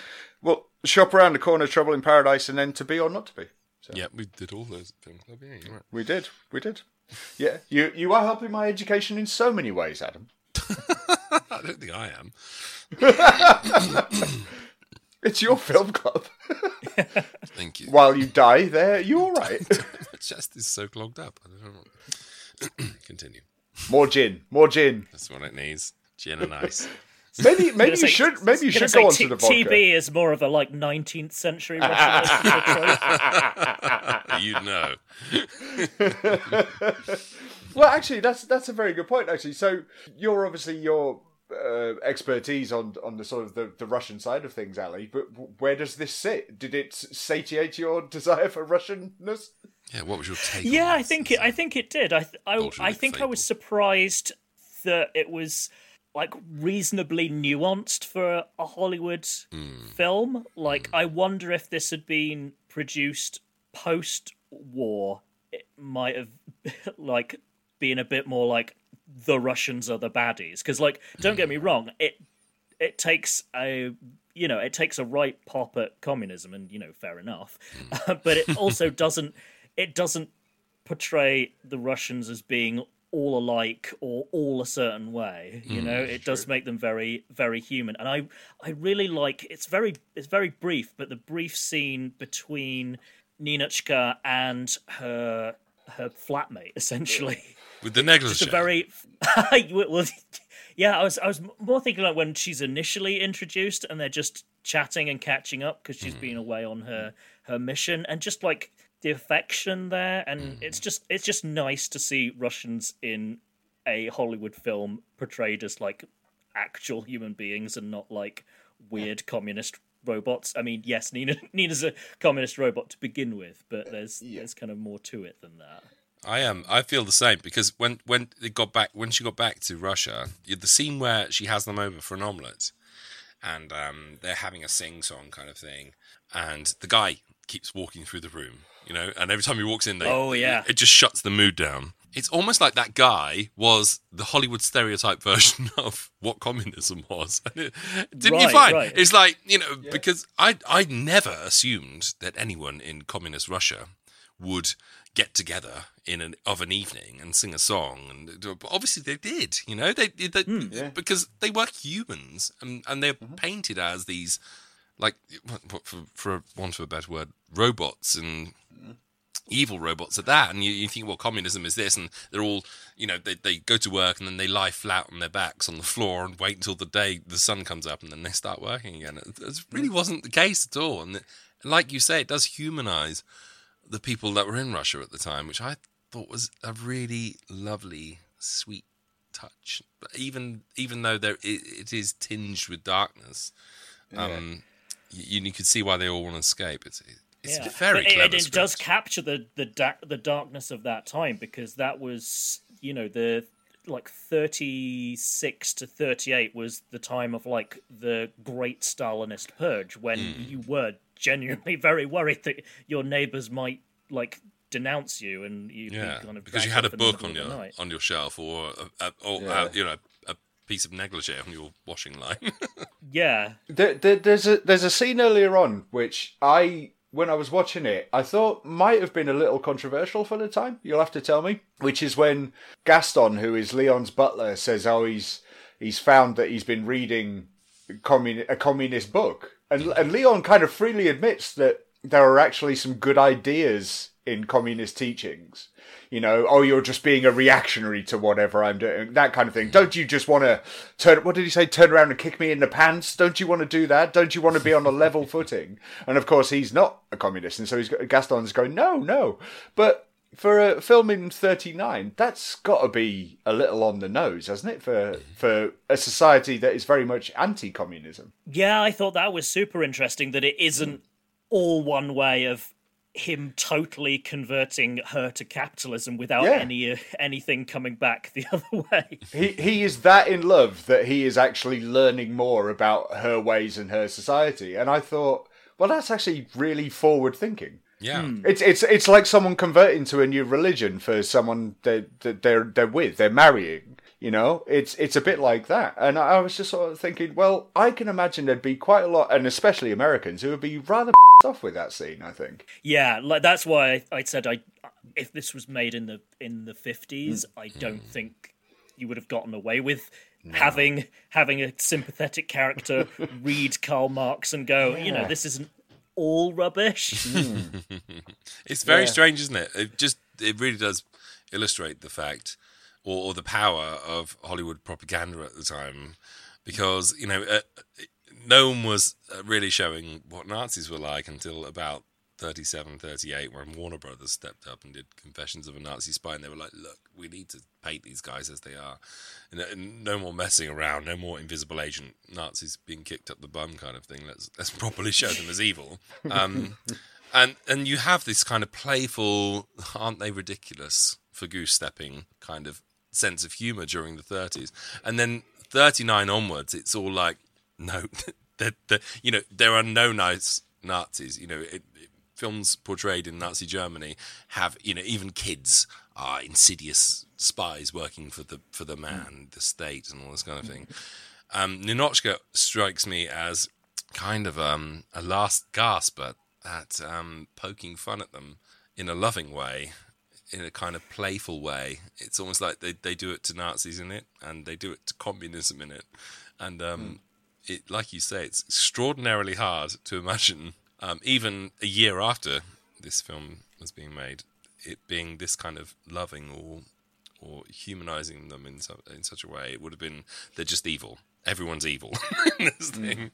Well, shop around the corner, Trouble in Paradise, and then To Be or Not to Be. So. Yeah, we did all those at film club. Yeah, you're right. We did, we did. Yeah, you you are helping my education in so many ways, Adam. I don't think I am. It's your film club. Thank you. While you die there, you're all right? My chest is so clogged up. I don't know. Continue. more gin, more gin. That's what it needs. Gin and ice. Maybe maybe you say- should maybe you should go on T- to the vodka. TB is more of a like 19th century Russian trope. you know. Well, actually, that's that's a very good point. Actually, so you're obviously your uh, expertise on on the sort of the, the Russian side of things, Ally. But where does this sit? Did it satiate your desire for Russianness? Yeah, what was your take? on Yeah, I think it. I think it did. I th- I, I Bolshevik think I was surprised that it was like reasonably nuanced for a Hollywood film. Like, I wonder if this had been produced post-war, it might have like been a bit more like the Russians are the baddies. Because, like, don't get me mm. wrong, it it takes a you know it takes a right pop at communism and you know fair enough. Mm. But it also doesn't it doesn't portray the russians as being all alike or all a certain way you mm, know? it does make them very very human. And i i really like it's very it's very brief but the brief scene between Ninotchka and her her flatmate essentially. With the negligence. it's a very well, yeah. I was I was more thinking like when she's initially introduced and they're just chatting and catching up because she's hmm. been away on her her mission and just like the affection there. And hmm. it's just it's just nice to see Russians in a Hollywood film portrayed as like actual human beings and not like weird communist robots. I mean, yes, Nina Nina's a communist robot to begin with, but there's there's kind of more to it than that. I am. I feel the same because when when they got back when she got back to Russia, the scene where she has them over for an omelette, and um, they're having a sing song kind of thing, and the guy keeps walking through the room, you know, and every time he walks in, they, Oh, yeah. it just shuts the mood down. It's almost like that guy was the Hollywood stereotype version of what communism was. Didn't you find? right. It's like you know because I I never assumed that anyone in communist Russia would get together in an of an evening and sing a song and but obviously they did you know they, they hmm. because they were humans and, and they're mm-hmm. painted as these like for, for want of a better word robots and mm-hmm. Evil robots at that and you, you think well communism is this and they're all you know they, they go to work and then they lie flat on their backs on the floor and wait until the day the sun comes up and then they start working again it, it really wasn't the case at all and it, like you say it does humanize the people that were in Russia at the time, which I thought was a really lovely, sweet touch. But even even though there it, it is tinged with darkness, um, you, you could see why they all want to escape. It's it's Yeah. very But it- clever. It, it does capture the the da- the darkness of that time because that was you know the like 36 to 38 was the time of like the great stalinist purge when Hmm. you were genuinely very worried that your neighbors might like denounce you and you'd yeah, kind of because you had a off in the book on your night. on your shelf or a, a, or Yeah. uh, you know a piece of negligee on your washing line. yeah There, there, there's a there's a scene earlier on which I when I was watching it I thought might have been a little controversial for the time. You'll have to tell me. Which is when Gaston, who is Leon's butler, says, "Oh, he's he's found that he's been reading commun- a communist book," and and Leon kind of freely admits that there are actually some good ideas in communist teachings. You know, oh, you're just being a reactionary to whatever I'm doing, that kind of thing. Don't you just want to turn? What did he say? Turn around and kick me in the pants? Don't you want to do that? Don't you want to be on a level footing? And of course, he's not a communist, and so he's got, Gaston's going, no, no. But for a film in '39, that's got to be a little on the nose, hasn't it? For for a society that is very much anti-communism. Yeah, I thought that was super interesting that it isn't all one way of him totally converting her to capitalism without Yeah. any uh, anything coming back the other way. He he is that in love that he is actually learning more about her ways and her society. And I thought, well, that's actually really forward thinking. yeah, It's it's it's like someone converting to a new religion for someone they that they're they're with, they're marrying. You know, it's it's a bit like that. And I I was just sort of thinking, well, I can imagine there'd be quite a lot, and especially Americans, who would be rather off with that scene. I think. Yeah, like that's why I, I said I if this was made in the in the fifties, I don't think you would have gotten away with having having a sympathetic character read Karl Marx and go, you know, this isn't all rubbish. Hmm. It's very Yeah. strange, isn't it? It just it really does illustrate the fact or, or the power of Hollywood propaganda at the time. because you know uh, no one was uh, really showing what Nazis were like until about 37, 38, when Warner Brothers stepped up and did Confessions of a Nazi Spy, and they were like, "Look, we need to paint these guys as they are, and, and no more messing around, no more invisible agent Nazis being kicked up the bum kind of thing. Let's let's properly show them as evil." Um, and and you have this kind of playful, aren't they ridiculous for goose stepping kind of sense of humor during the 30s, and then 39 onwards, it's all like, no, that you know there are no nice Nazis. You know, it, it, films portrayed in Nazi Germany have you know even kids are insidious spies working for the for the man, the state, and all this kind of thing. Um, Ninotchka strikes me as kind of um, a last gasp at, at um, poking fun at them in a loving way, in a kind of playful way. It's almost like they, they do it to Nazis in it, and they do it to communism in it, and um, it like you say, it's extraordinarily hard to imagine, um, even a year after this film was being made, it being this kind of loving or or humanizing them in so, in such a way. It would have been they're just evil. Everyone's evil in this thing.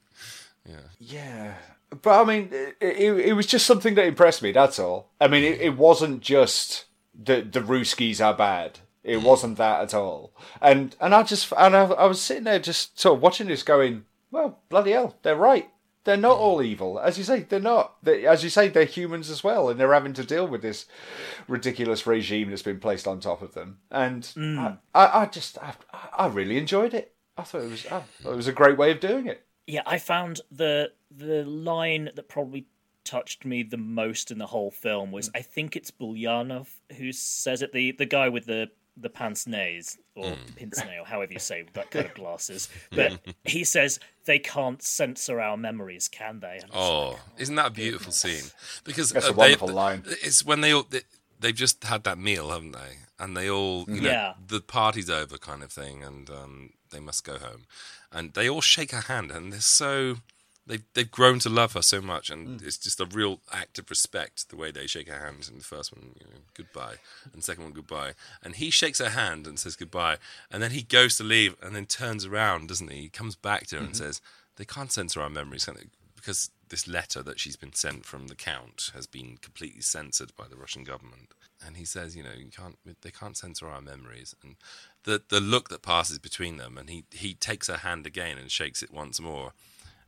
Yeah. Yeah, but I mean, it, it, it was just something that impressed me. That's all. I mean, it, it wasn't just the the Ruskies are bad. It wasn't that at all. And and I just and I, I was sitting there just sort of watching this, going, well, bloody hell, they're right. They're not all evil, as you say. They're not. They, as you say, they're humans as well, and they're having to deal with this ridiculous regime that's been placed on top of them. And mm. I, I, I just, I, I really enjoyed it. I thought it was, I thought it was a great way of doing it. Yeah, I found the the line that probably touched me the most in the whole film was I think it's Buljanoff who says it the the guy with the the pince nez or pince nez or however you say that kind of glasses but he says they can't censor our memories can they And it's Oh, isn't that a beautiful scene? Because That's uh, a wonderful they, line. It's when they all they, they've just had that meal, haven't they? And they all, you know, Yeah. the party's over, kind of thing, and um, they must go home, and they all shake her hand, and they're so. They've, they've grown to love her so much, and Mm. it's just a real act of respect the way they shake her hand. In the first one, you know, goodbye, and the second one, goodbye. And he shakes her hand and says goodbye, and then he goes to leave, and then turns around, doesn't he? He comes back to her Mm-hmm. and says, "They can't censor our memories, can they? because this letter that she's been sent from the count has been completely censored by the Russian government." And he says, "You know, you can't. They can't censor our memories." And the the look that passes between them, and he he takes her hand again and shakes it once more,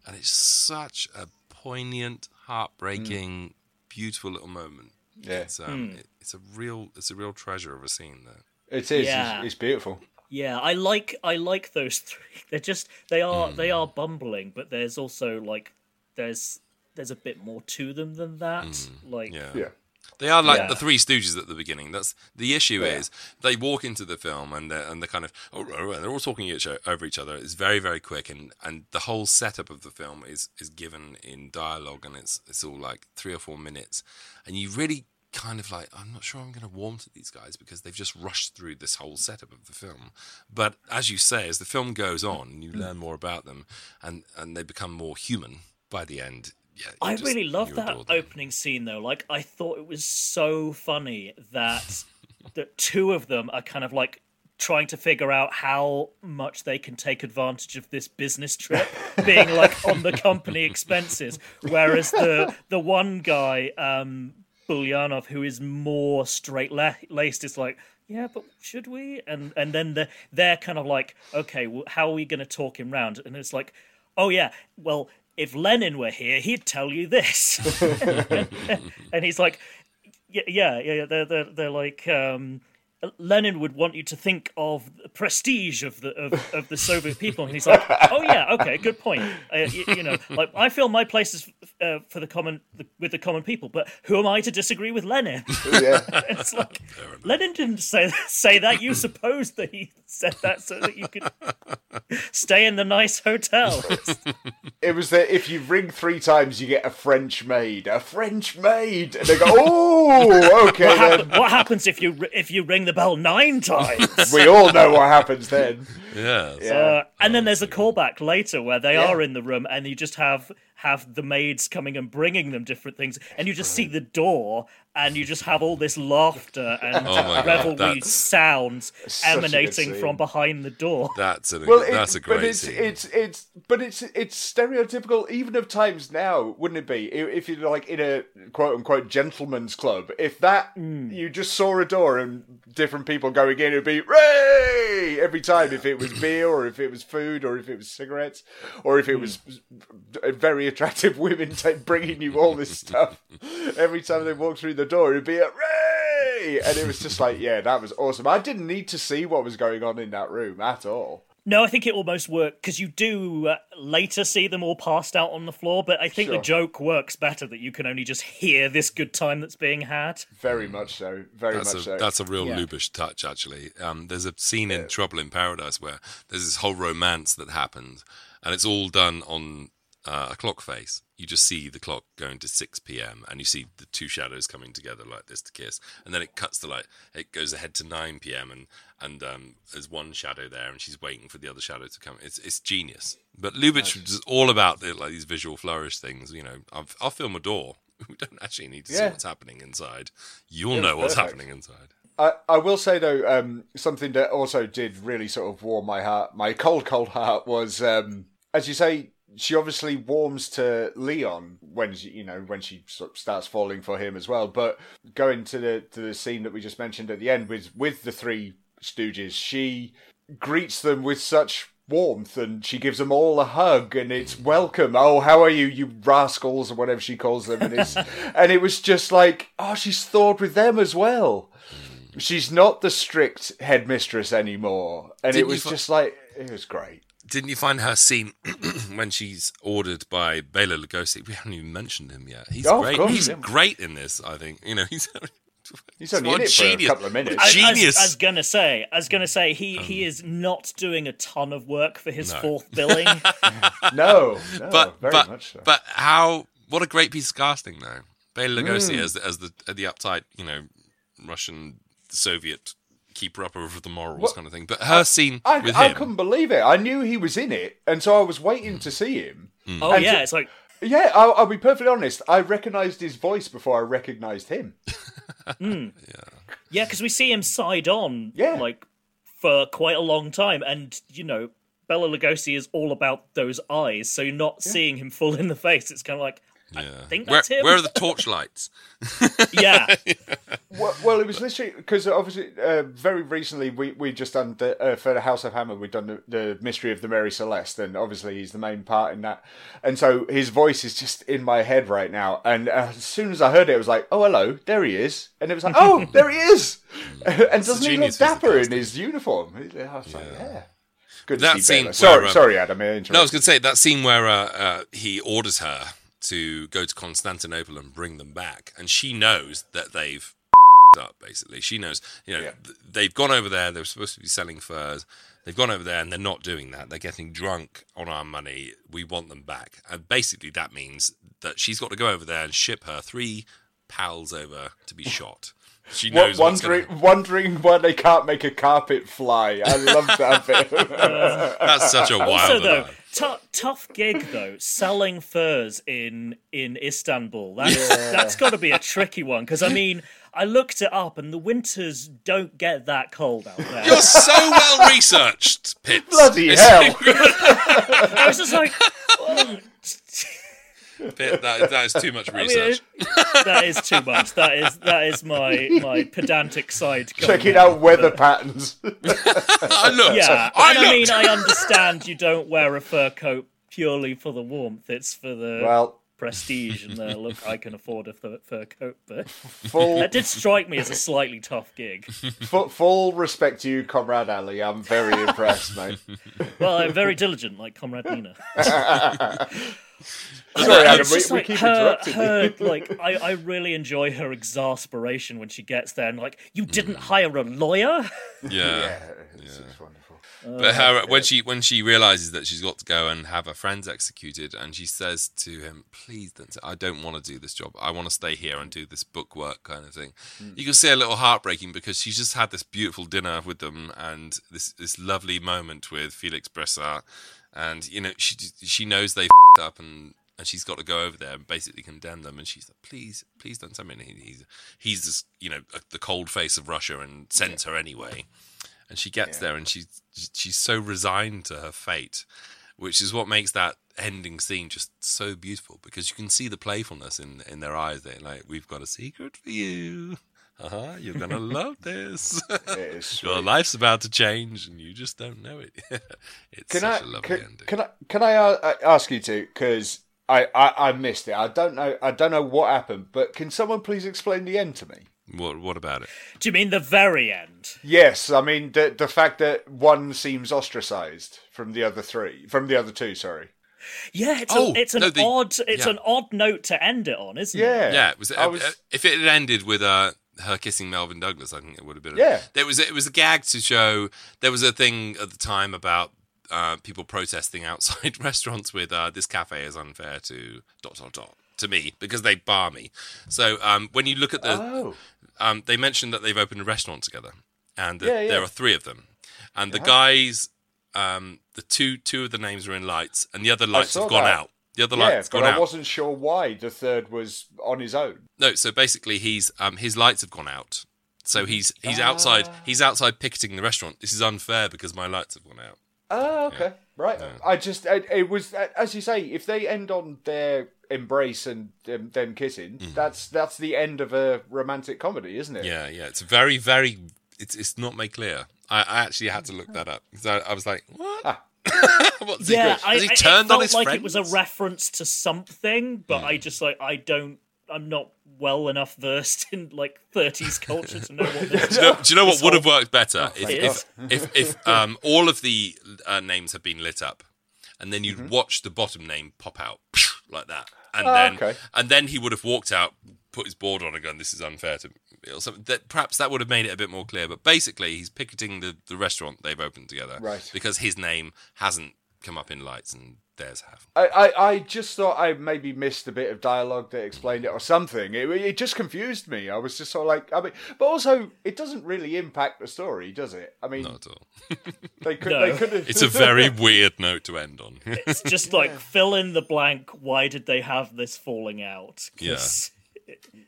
and it's such a poignant, heartbreaking, beautiful little moment. Yeah. It's um, it, it's a real it's a real treasure of a scene there. It is. Yeah. It's, it's beautiful. Yeah, I like I like those three. They're just they are they Hmm. are bumbling, but there's also like there's there's a bit more to them than that. Like Hmm. Yeah. Yeah. They are like Yeah. the Three Stooges at the beginning. That's the issue. Is they walk into the film and they're, and they're kind of oh, oh, oh they're all talking each, over each other. It's very very quick and, and the whole setup of the film is is given in dialogue and it's it's all like three or four minutes and you really kind of like I'm not sure I'm going to warm to these guys because they've just rushed through this whole setup of the film. But as you say, as the film goes on and you mm. learn more about them and and they become more human by the end. Yeah, I just- really love that opening scene though. Like I thought it was so funny that that two of them are kind of like trying to figure out how much they can take advantage of this business trip being like on the company expenses. Whereas the the one guy um Buljanoff who is more straight laced is like yeah but should we? And and then the, they're kind of like okay well, how are we going to talk him round? And it's like oh yeah well if Lenin were here, he'd tell you this. and he's like, yeah, yeah, yeah. They're they're, they're like. Um, Lenin would want you to think of the prestige of the of, of the Soviet people, and he's like, "Oh yeah, okay, good point. Uh, you, you know, like I feel my place is uh, for the common with the common people, but who am I to disagree with Lenin? Yeah. it's like Lenin didn't say say that. You supposed that he said that so that you could stay in the nice hotel. It, was that if you ring three times, you get a French maid, a French maid, and they go, "Oh, okay." What, happen- what happens if you if you ring the bell nine times? We all know what happens then. Yeah. Yeah. Uh, and then there's a callback later where they Yeah. are in the room and you just have have the maids coming and bringing them different things and you just see the door and you just have all this laughter and Oh my God, revelry sounds Such a good emanating from behind the door. That's a Well, it- that's a but great it's, scene. it's it's but it's it's stereotypical even of times now, wouldn't it be? If you're like in a quote unquote gentleman's club, if that mm. you just saw a door and different people going in, it'd be Ray every time. If it was beer or if it was food or if it was cigarettes or if it hmm. was uh, very attractive women ta bringing you all this stuff every time they walk through the door, it'd be a Ray, and it was just like, yeah, that was awesome. I didn't need to see what was going on in that room at all. No, I think it almost worked because you do uh, later see them all passed out on the floor, but I think Sure. the joke works better that you can only just hear this good time that's being had. Very much so. Very That's much a, so. that's a real Yeah. Lubitsch touch, actually. Um, there's a scene in Trouble in Paradise where there's this whole romance that happens, and it's all done on uh, a clock face. You just see the clock going to 6 p.m., and you see the two shadows coming together like this to kiss, and then it cuts to like it goes ahead to 9 p.m. and and um, there's one shadow there, and she's waiting for the other shadow to come. It's it's genius. But Lubitsch is all about the, like these visual flourish things. You know, I'll, I'll film a door. We don't actually need to see what's happening inside. You'll know what's perfect. happening inside. I, I will say though, um, something that also did really sort of warm my heart, my cold, cold heart, was um, as you say, she obviously warms to Leon when she, you know, when she sort of starts falling for him as well. But going to the to the scene that we just mentioned at the end with with the three Stooges, she greets them with such warmth and she gives them all a hug and it's welcome. Oh how are you you rascals or whatever she calls them. And it's and it was just like oh she's thawed with them as well. She's not the strict headmistress anymore. And Didn't it was just like it was great Didn't you find her scene when she's ordered by Bela Lugosi? We haven't even mentioned him yet. He's Oh, great. course, he's yeah. great in this. I think you know he's. he's only What in it for a couple of minutes I- I- Genius. I, was gonna say, I was gonna say, he he is not doing a ton of work for his No. fourth billing. no, no but very but much so but how? What a great piece of casting though. Bela Lugosi Mm. as the, as the the uptight you know Russian Soviet keeper upper of the morals What- kind of thing. But her scene I, with I him. couldn't believe it. I knew he was in it, and so I was waiting to see him. Hmm. oh And yeah, to- it's like Yeah, I'll, I'll be perfectly honest. I recognised his voice before I recognised him. Hmm. yeah, because we see him side on, Yeah. like for quite a long time, and you know, Bela Lugosi is all about those eyes, so you're not seeing him full in the face. It's kind of like, yeah. think where, him. where are the torchlights? yeah, Well, well, it was literally because obviously uh, very recently we we just done the, uh, for the House of Hammer we've done the, the Mystery of the Mary Celeste and obviously he's the main part in that. And so his voice is just in my head right now. And uh, as soon as I heard it I was like oh hello there he is. And it was like oh there he is. And doesn't he look genius piece of dapper in his uniform? I was like yeah. Good That see scene Bela. sorry where, um, sorry Adam I. No, I was going to say that scene where uh, uh, he orders her to go to Constantinople and bring them back, and she knows that they've up. Basically, she knows. You know, Yeah. th- they've gone over there. They were supposed to be selling furs. They've gone over there and they're not doing that. They're getting drunk on our money. We want them back. And basically, that means that she's got to go over there and ship her three pals over to be shot. She knows what's wondering, gonna, wondering why they can't make a carpet fly. I love that bit. That's such a wild. Also, though, line. tou- tough gig though, selling furs in in Istanbul. That's that's got to be a tricky one because I mean, I looked it up, and the winters don't get that cold out there. You're so well researched, Pitts. Bloody It's hell. I was just like, well, Pitt, that, that is too much I mean, research. that is too much. That is that is my my pedantic side. Checking out. out weather patterns. Uh, I looked. Yeah, I and I mean. I understand you don't wear a fur coat purely for the warmth. It's for the well, prestige and the look. I can afford a fur, fur coat, but full, that did strike me as a slightly tough gig. full, full respect to you, Comrade Ally. I'm very impressed, mate. Well, I'm very diligent, like Comrade Nina. Sorry, Adam, It's we, just we like keep her, interrupting her you. like I, I really enjoy her exasperation when she gets there and like you didn't Mm. hire a lawyer Yeah. Yeah, it's, it's wonderful. But her, when she when she realizes that she's got to go and have her friends executed, and she says to him, "Please don't. I don't want to do this job. I want to stay here and do this book work kind of thing." You can see a little heartbreaking because she's just had this beautiful dinner with them and this this lovely moment with Felix Bressart, and you know she she knows they fed up and. And she's got to go over there and basically condemn them. And she's like, "Please, please don't send me." And he's he's this, you know the cold face of Russia and sends her anyway and she gets there and she's she's so resigned to her fate which is what makes that ending scene just so beautiful because you can see the playfulness in in their eyes they're like we've got a secret for you uh-huh you're gonna love this your life's about to change and you just don't know it it's Can such I a lovely can, ending can I can I uh, ask you to because I, I I missed it. I don't know I don't know what happened, but can someone please explain the end to me? what what about it do you mean the very end Yes, I mean the the fact that one seems ostracized from the other three, from the other two. Sorry. yeah it's, Oh, a, it's an no, the- odd it's yeah. an odd note to end it on isn't it Yeah, Yeah, it was, I was if it had ended with uh, her kissing Melvyn Douglas, I think it would have been. Yeah. there was it was a gag to show. There was a thing at the time about uh, people protesting outside restaurants with uh, this cafe is unfair to dot dot dot to me because they bar me. So um, when you look at the, Oh. um, they mentioned that they've opened a restaurant together, and that Yeah, yeah. there are three of them, and the guys, um, the two two of the names are in lights, and the other lights have gone that. out. The other yeah, lights but gone I out. wasn't sure why the third was on his own. No, so basically he's um his lights have gone out. So Mm-hmm. he's he's Ah. outside he's outside picketing the restaurant. This is unfair because my lights have gone out. Oh, okay, right. I just it, it was as you say, if they end on their embrace and um, them kissing, that's that's the end of a romantic comedy, isn't it? Mm-hmm. Yeah, yeah. It's very, very it's it's not made clear. I, I actually had to look that up. So I, I was like, what? What's yeah he, I, he I- it turned felt on his like friends? it was a reference to something but i just like i don't i'm not well enough versed in like 30s culture to know what this do you know, do you know what would have worked better if, if, if if um all of the uh, names had been lit up, and then you'd watch the bottom name pop out like that, and Oh, then okay. and then he would have walked out, put his board on, and gone, "This is unfair to." me," Or something. That perhaps that would have made it a bit more clear. But basically, he's picketing the, the restaurant they've opened together, Right. Because his name hasn't come up in lights, and theirs have. I, I, I just thought I maybe missed a bit of dialogue that explained it or something. It, it just confused me. I was just sort of like, I mean, but also it doesn't really impact the story, does it? I mean, Not at all. they could, No. they could have. It's a very weird note to end on. it's just like fill in the blank why did they have this falling out 'Cause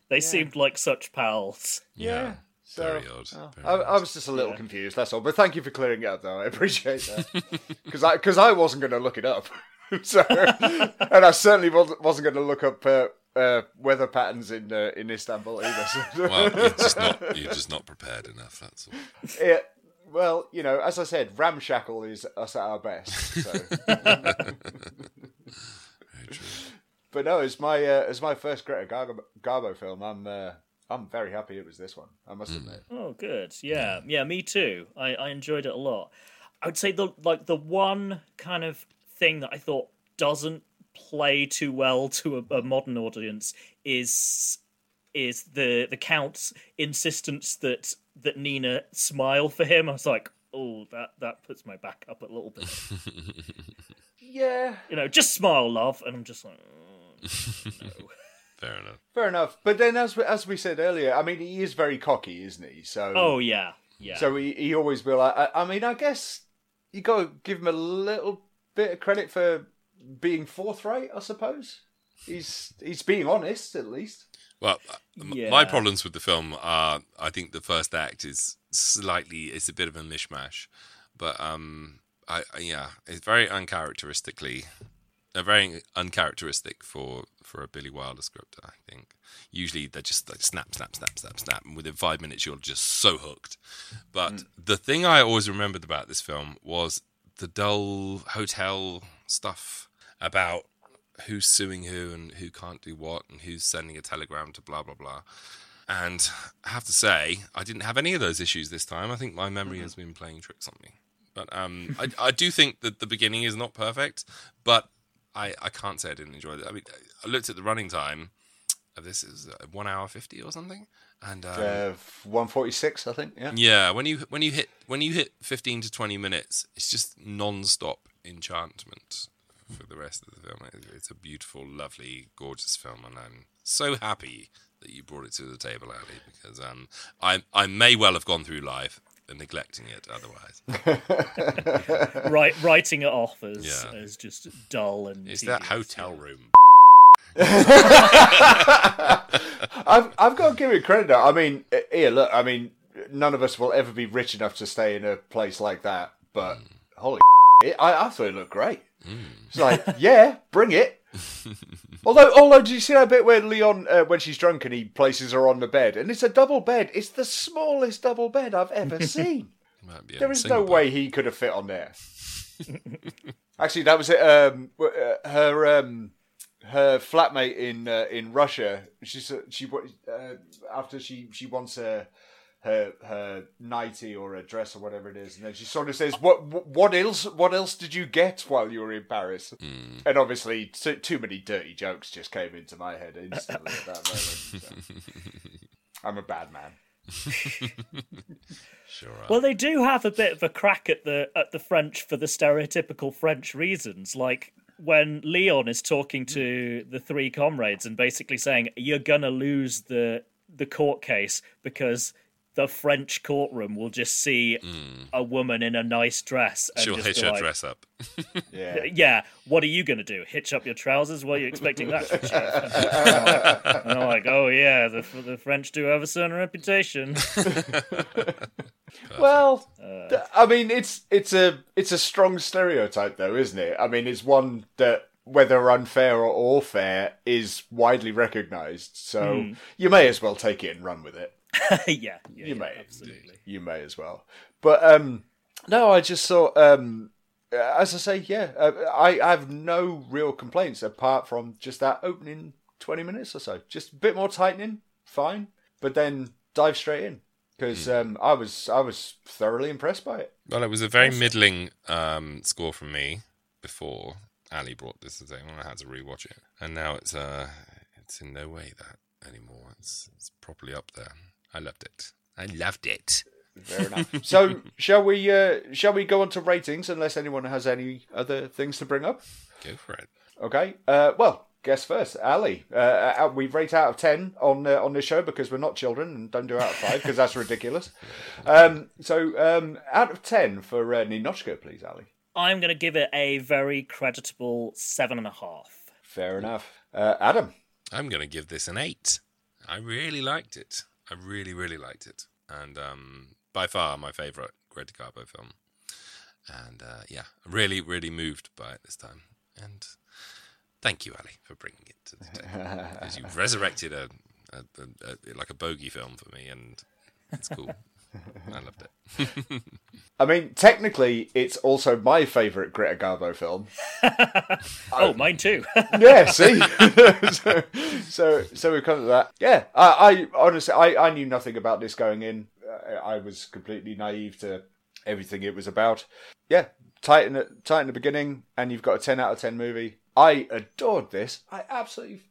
they seemed like such pals yeah. So, Very odd. Very I, I was just a little confused. That's all. But thank you for clearing it up, though. I appreciate that because I because I wasn't going to look it up. so, and I certainly wasn't, wasn't going to look up uh, uh, weather patterns in uh, in Istanbul either. So, Well, you're just not you're just not prepared enough. That's all. yeah, well, you know, as I said, ramshackle is us at our best. So. Very true. but no, it's my uh, it's my first Greta Garbo, Garbo film. I'm uh, I'm very happy it was this one. I must admit. Oh, good. Yeah, yeah, me too. I, I enjoyed it a lot. I would say the like the one kind of thing that I thought doesn't play too well to a, a modern audience is is the the count's insistence that that Nina smile for him. I was like, oh, that that puts my back up a little bit. Yeah, you know, just smile, love, and I'm just like, oh, no. Fair enough. fair enough. But then, as we, as we said earlier, I mean, he is very cocky, isn't he? So oh yeah, yeah. So he, he always will. I, I mean, I guess you got to give him a little bit of credit for being forthright. I suppose he's he's being honest at least. Well, uh, Yeah. my problems with the film are I think the first act is slightly it's a bit of a mishmash, but um, I, I yeah, it's very uncharacteristically, uh, very uncharacteristic for for a Billy Wilder script. I think usually they're just like snap, snap, snap, snap, snap, and within five minutes you're just so hooked. But the thing I always remembered about this film was the dull hotel stuff about who's suing who and who can't do what and who's sending a telegram to blah blah blah. And I have to say, I didn't have any of those issues this time. I think my memory has been playing tricks on me. But um, I, I do think that the beginning is not perfect, but I, I can't say I didn't enjoy it. I mean, I looked at the running time of this is uh, one hour fifty or something, and um, Uh, 146, I think. Yeah. yeah, when you when you hit when you hit fifteen to twenty minutes, it's just non-stop enchantment for the rest of the film. It's a beautiful, lovely, gorgeous film, and I'm so happy that you brought it to the table, Ally, because um, I I may well have gone through life neglecting it otherwise. Right, writing it off as Yeah. as just dull and. It's that hotel room. I've I've got to give it credit. Though. I mean, here, look. I mean, none of us will ever be rich enough to stay in a place like that. But hmm. holy, it, I I thought it looked great. Hmm. It's like, yeah, bring it. although, although, do you see that bit where Leon, uh, when she's drunk and he places her on the bed, and it's a double bed. It's the smallest double bed I've ever seen. A There is no bed. way he could have fit on there. Actually, that was it. Um, uh, her um, her flatmate in uh, in Russia. She said she uh, after she she wants her her her nightie or a dress or whatever it is, and then she sort of says, "What what else? What else did you get while you were in Paris?" Mm. And obviously, too, too many dirty jokes just came into my head instantly at that moment. so. I'm a bad man. Sure. are. Well, they do have a bit of a crack at the at the French for the stereotypical French reasons, like when Leon is talking to the three comrades and basically saying you're gonna lose the the court case because the French courtroom will just see mm. a woman in a nice dress and She'll just hitch her like, dress up. Yeah. Yeah, what are you gonna do? Hitch up your trousers? What are you expecting that to achieve? and I'm like, oh yeah, the the French do have a certain reputation. Well, uh, th- I mean, it's it's a it's a strong stereotype, though, isn't it? I mean, it's one that, whether unfair or, or fair, is widely recognised. So hmm. you may as well take it and run with it. yeah, yeah, You yeah, may, absolutely. you may as well. But um, no, I just thought, um, as I say, yeah, uh, I, I have no real complaints apart from just that opening twenty minutes or so. Just a bit more tightening, fine, but then dive straight in because um, I was I was thoroughly impressed by it. Well, it was a very middling um, score from me before Ally brought this as a when I had to rewatch it, and now it's uh, it's in no way that anymore. It's it's properly up there. I loved it. I loved it. Fair enough. so shall we uh, shall we go on to ratings unless anyone has any other things to bring up? Go for it. Okay. Uh, well, guess first, Ally. Uh, uh, we rate out of ten on uh, on this show because we're not children and don't do out of five because that's ridiculous. Um, so um, out of ten for uh, Ninotchka, please, Ally. I'm going to give it a very creditable seven and a half. Fair enough. Uh, Adam. I'm going to give this an eight. I really liked it. I really, really liked it, and um, by far my favourite Greta Garbo film. And uh, yeah, really, really moved by it this time. And thank you, Ally, for bringing it to the table because you've resurrected a, a, a, a like a bogey film for me, and it's cool. I loved it. I mean, technically, it's also my favourite Greta Garbo film. Oh, mine too. yeah, see, so, so so we come to that. Yeah, I, I honestly, I, I knew nothing about this going in. Uh, I was completely naive to everything it was about. Yeah, tighten at tighten the beginning, and you've got a ten out of ten movie. I adored this. I absolutely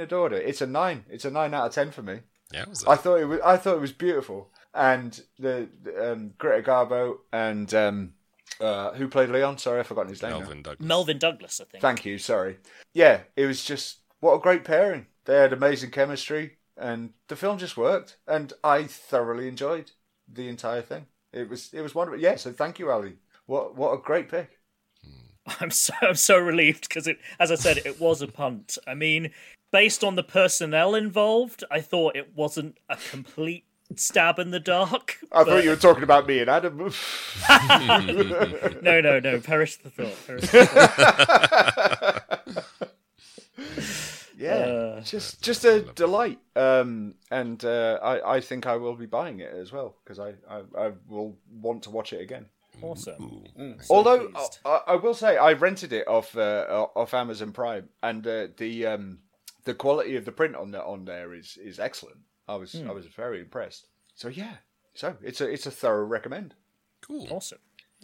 adored it. It's a nine. It's a nine out of ten for me. Yeah, it was. I thought it was. I thought it was beautiful, and the, the um, Greta Garbo and um, uh, who played Leon? Sorry, I've forgotten his name. now. Melvyn Douglas. Melvyn Douglas, I think. Thank you. Sorry. Yeah, it was just what a great pairing. They had amazing chemistry, and the film just worked. And I thoroughly enjoyed the entire thing. It was it was wonderful. Yeah. So thank you, Ally. What what a great pick. I'm so I'm so relieved because it, as I said, it was a punt. I mean, based on the personnel involved, I thought it wasn't a complete stab in the dark. I but- thought you were talking about me and Adam. No, no, no. Perish the thought. Perish the thought. yeah, Uh, just just a delight. Um, and uh, I I think I will be buying it as well because I, I I will want to watch it again. Awesome. Although. I, I will say I rented it off uh, off Amazon Prime, and uh, the um, the quality of the print on the, on there is is excellent. I was I was very impressed. So yeah, so it's a it's a thorough recommend. Cool. Awesome.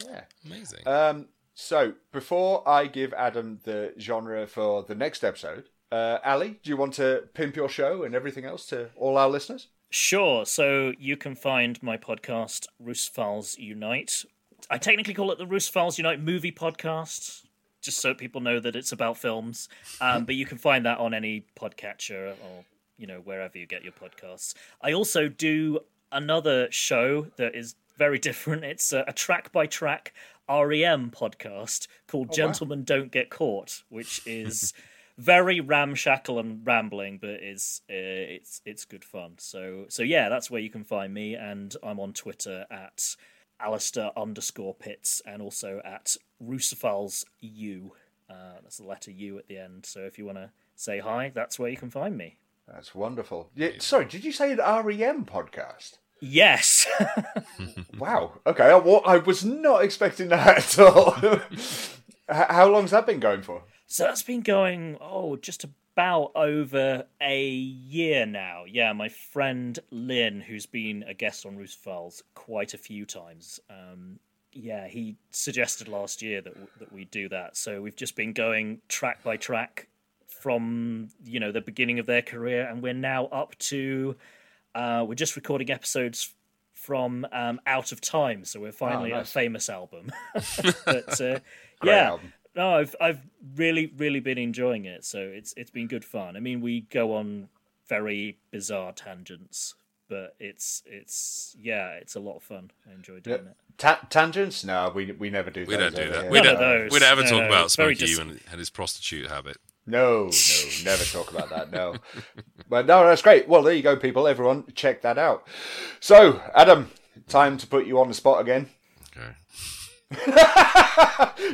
Yeah. Amazing. Um, So before I give Adam the genre for the next episode, uh, Ally, do you want to pimp your show and everything else to all our listeners? Sure. So you can find my podcast, Russophiles Unite. I technically call it the Russophiles Unite movie podcast, just so people know that it's about films. Um, but you can find that on any podcatcher or you know wherever you get your podcasts. I also do another show that is very different. It's a, a track by track REM podcast called Gentlemen Don't Get Caught, which is very ramshackle and rambling, but is uh, it's it's good fun. So so yeah, that's where you can find me, and I'm on Twitter at Alistair underscore Pitts, and also at Russophiles U. Uh, that's the letter U at the end. So if you want to say hi, that's where you can find me. That's wonderful. Yeah, sorry, did you say an REM podcast? Yes. Wow. Okay. I, wa- I was not expecting that at all. How long's that been going for? So that's been going, oh, just about over a year now. Yeah, my friend Lynn, who's been a guest on Russophiles quite a few times, um, yeah, he suggested last year that that we do that. So we've just been going track by track from you know the beginning of their career, and we're now up to uh, we're just recording episodes from um, Out of Time, so we're finally nice. a famous album. but uh, yeah, album. no, I've I've really really been enjoying it. So it's it's been good fun. I mean, we go on very bizarre tangents, but it's it's yeah, it's a lot of fun. I enjoy doing it. Ta- tangents? No, we we never do. We those don't do that. here. We None don't, of those. we don't ever No, talk no, about it's very Smokey dis- and, and his prostitute habit. No, no, never talk about that. No, but no, that's great. Well, there you go, people. Everyone, check that out. So, Adam, time to put you on the spot again. Okay.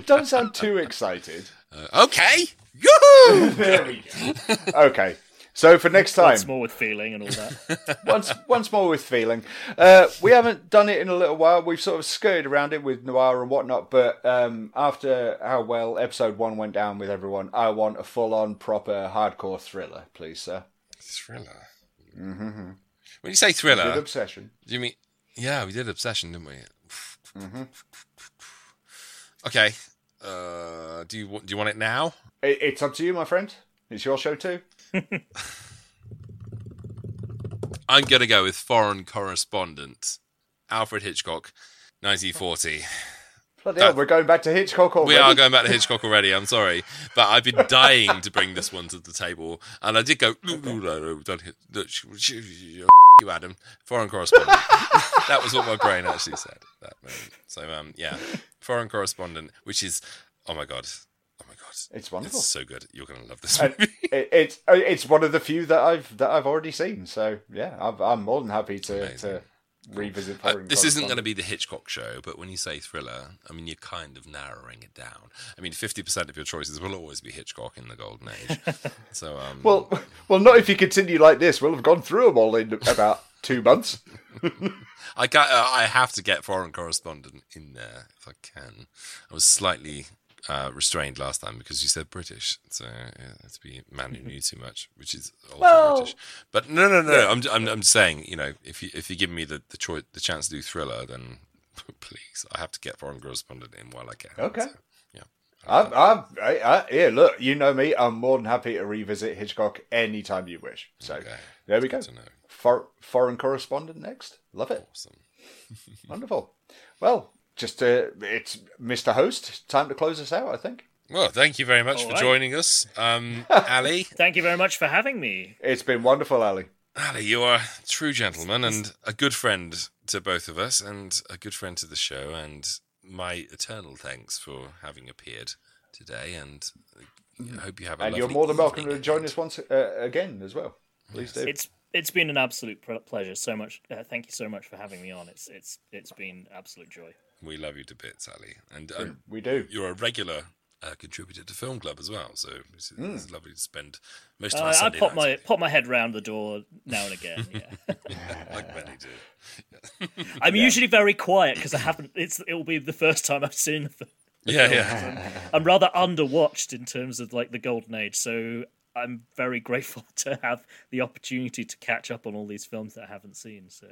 Don't sound too excited. Uh, okay. Yoo-hoo! There we go. Okay. So for next time, Once more with feeling and all that. once once more with feeling. Uh, we haven't done it in a little while. We've sort of skirted around it with noir and whatnot. But um, after how well episode one went down with everyone, I want a full-on proper hardcore thriller, please, sir. thriller. Mm-hmm. When you say With thriller, obsession. do you mean? Yeah, we did Obsession, didn't we? Mm-hmm. Okay. Uh, do you do you want it now? It, it's up to you, my friend. It's your show too. I'm gonna go with Foreign Correspondent, Alfred Hitchcock, 1940. Bloody hell, we're going back to Hitchcock already. We are going back to Hitchcock already. I'm sorry, but I've been dying to bring this one to the table, and I did go. "No, no, don't hit you, Adam. Foreign correspondent. that was what my brain actually said. at That moment. So, um, yeah, foreign correspondent, which is, oh my god, It's wonderful. It's so good. You're gonna love this movie. it, it's uh, it's one of the few that I've that I've already seen. So yeah, I'm, I'm more than happy to, to revisit. Uh, this isn't going to be the Hitchcock show, but when you say thriller, I mean you're kind of narrowing it down. I mean, fifty percent of your choices will always be Hitchcock in the golden age. so, um, Well, well, not if you continue like this. We'll have gone through them all in about two months. I got, uh, I have to get foreign correspondent in there if I can. I was slightly uh, restrained last time because you said British, so yeah, to be a man who knew too much, which is also Well, British. But no, no, no. I'm, I'm, I'm saying, you know, if you if you give me the the choice, the chance to do thriller, then please, I have to get foreign correspondent in while I can. Okay. So, yeah. I'm, I'm, I, I, yeah, look, you know me. I'm more than happy to revisit Hitchcock anytime you wish. So Okay. there we go. Good to know. For, foreign correspondent next. Love it. Awesome. Wonderful. Well, just uh, it's Mr. Host. Time to close us out. I think Well, thank you very much All for right. joining us, um, Ally. Thank you very much for having me. it's been wonderful, Ally. Ally, you are a true gentleman and a good friend to both of us, and a good friend to the show. And my eternal thanks for having appeared today. And I hope you have a And you're more than welcome to join us once uh, again as well. Please do. It's it's been an absolute pleasure. So much. Uh, thank you so much for having me on. It's it's it's been absolute joy. We love you to bits, Ally, and um, we do. you're a regular uh, contributor to Film Club as well. So it's, it's lovely to spend most of Uh, our I pop nights my pop my head round the door now and again. Yeah. you, like many do. I'm usually very quiet because I haven't. It's it will be the first time I've seen the film. Yeah, yeah. I'm rather underwatched in terms of like the golden age, so I'm very grateful to have the opportunity to catch up on all these films that I haven't seen. So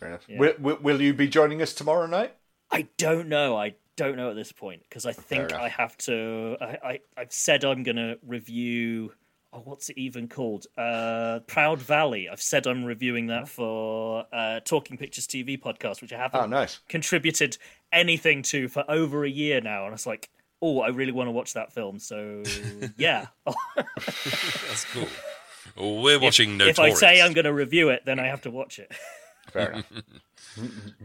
Fair enough. Will, will, will you be joining us tomorrow night? I don't know. I don't know at this point because I think. I have to. I, I I've said I'm gonna review. Oh, what's it even called? Uh, Proud Valley. I've said I'm reviewing that for uh, Talking Pictures TV podcast, which I haven't Oh, nice. contributed anything to for over a year now, and it's like, oh, I really want to watch that film. So yeah, That's cool. Well, we're watching No. if Notorious. I say I'm going to review it, then I have to watch it. Fair enough.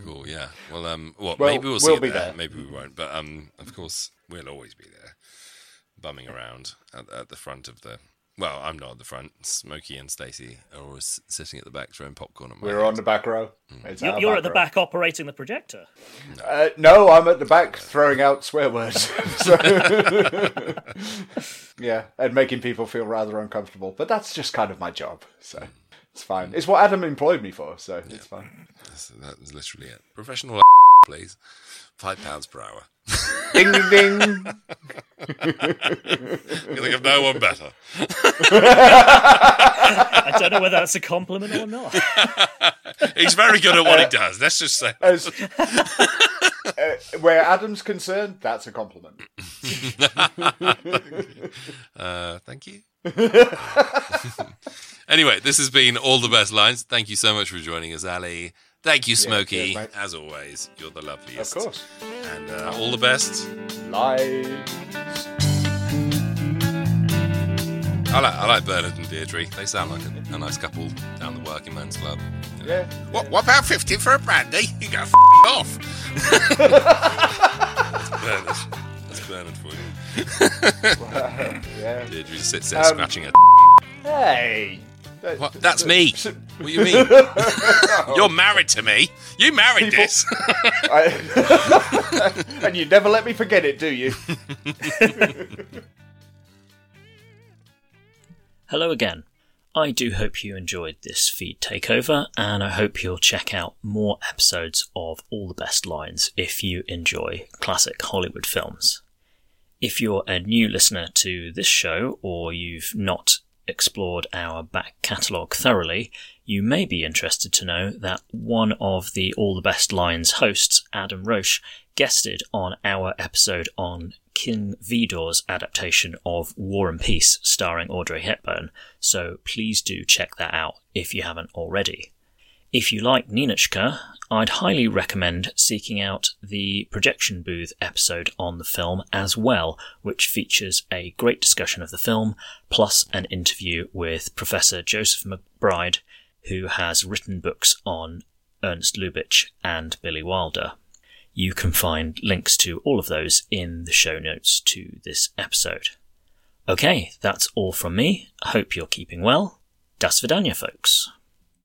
Cool, yeah. Well, um, well, Well, maybe we'll see we'll it be there. there. Maybe we won't. But um, of course, we'll always be there, bumming around at, at the front of the. Well, I'm not at the front. Smokey and Stacey are always sitting at the back throwing popcorn at my We're head. on the back row. It's You're, you're at the row. back operating the projector. Uh, no, I'm at the back throwing out swear words. yeah, and making people feel rather uncomfortable. But that's just kind of my job, so it's fine. It's what Adam employed me for, so it's fine. That's, that was literally it. Professional, please. Five pounds per hour. Ding ding ding. You think of no one better. I don't know whether that's a compliment or not. He's very good at what he does. Let's just say. As, uh, where Adam's concerned, that's a compliment. Uh, thank you. Anyway, this has been all the best lines. Thank you so much for joining us, Ally. Thank you, Smokey. cheers, mate. As always, you're the loveliest. Of course. And uh, all the best. Lies. I like, I like Bernard and Deirdre. They sound like a, a nice couple down the working man's club. Yeah. What, what about 50 for a brandy? You go f- off. Bernard. That's Bernard for you. Yeah. Deirdre sits there Um, scratching her. Hey. That- What? That's me. What do you mean? You're married to me. You married People- this. I- and you never let me forget it, do you? Hello again. I do hope you enjoyed this feed takeover, and I hope you'll check out more episodes of All the Best Lines if you enjoy classic Hollywood films. If you're a new listener to this show, or you've not explored our back catalogue thoroughly, you may be interested to know that one of the All the Best Lines hosts, Adam Roche, guested on our episode on King Vidor's adaptation of War and Peace starring Audrey Hepburn, so please do check that out if you haven't already. If you like Ninotchka, I'd highly recommend seeking out the Projection Booth episode on the film as well, which features a great discussion of the film, plus an interview with Professor Joseph McBride, who has written books on Ernst Lubitsch and Billy Wilder. You can find links to all of those in the show notes to this episode. Okay, that's all from me. Hope you're keeping well. Das Vidania, folks.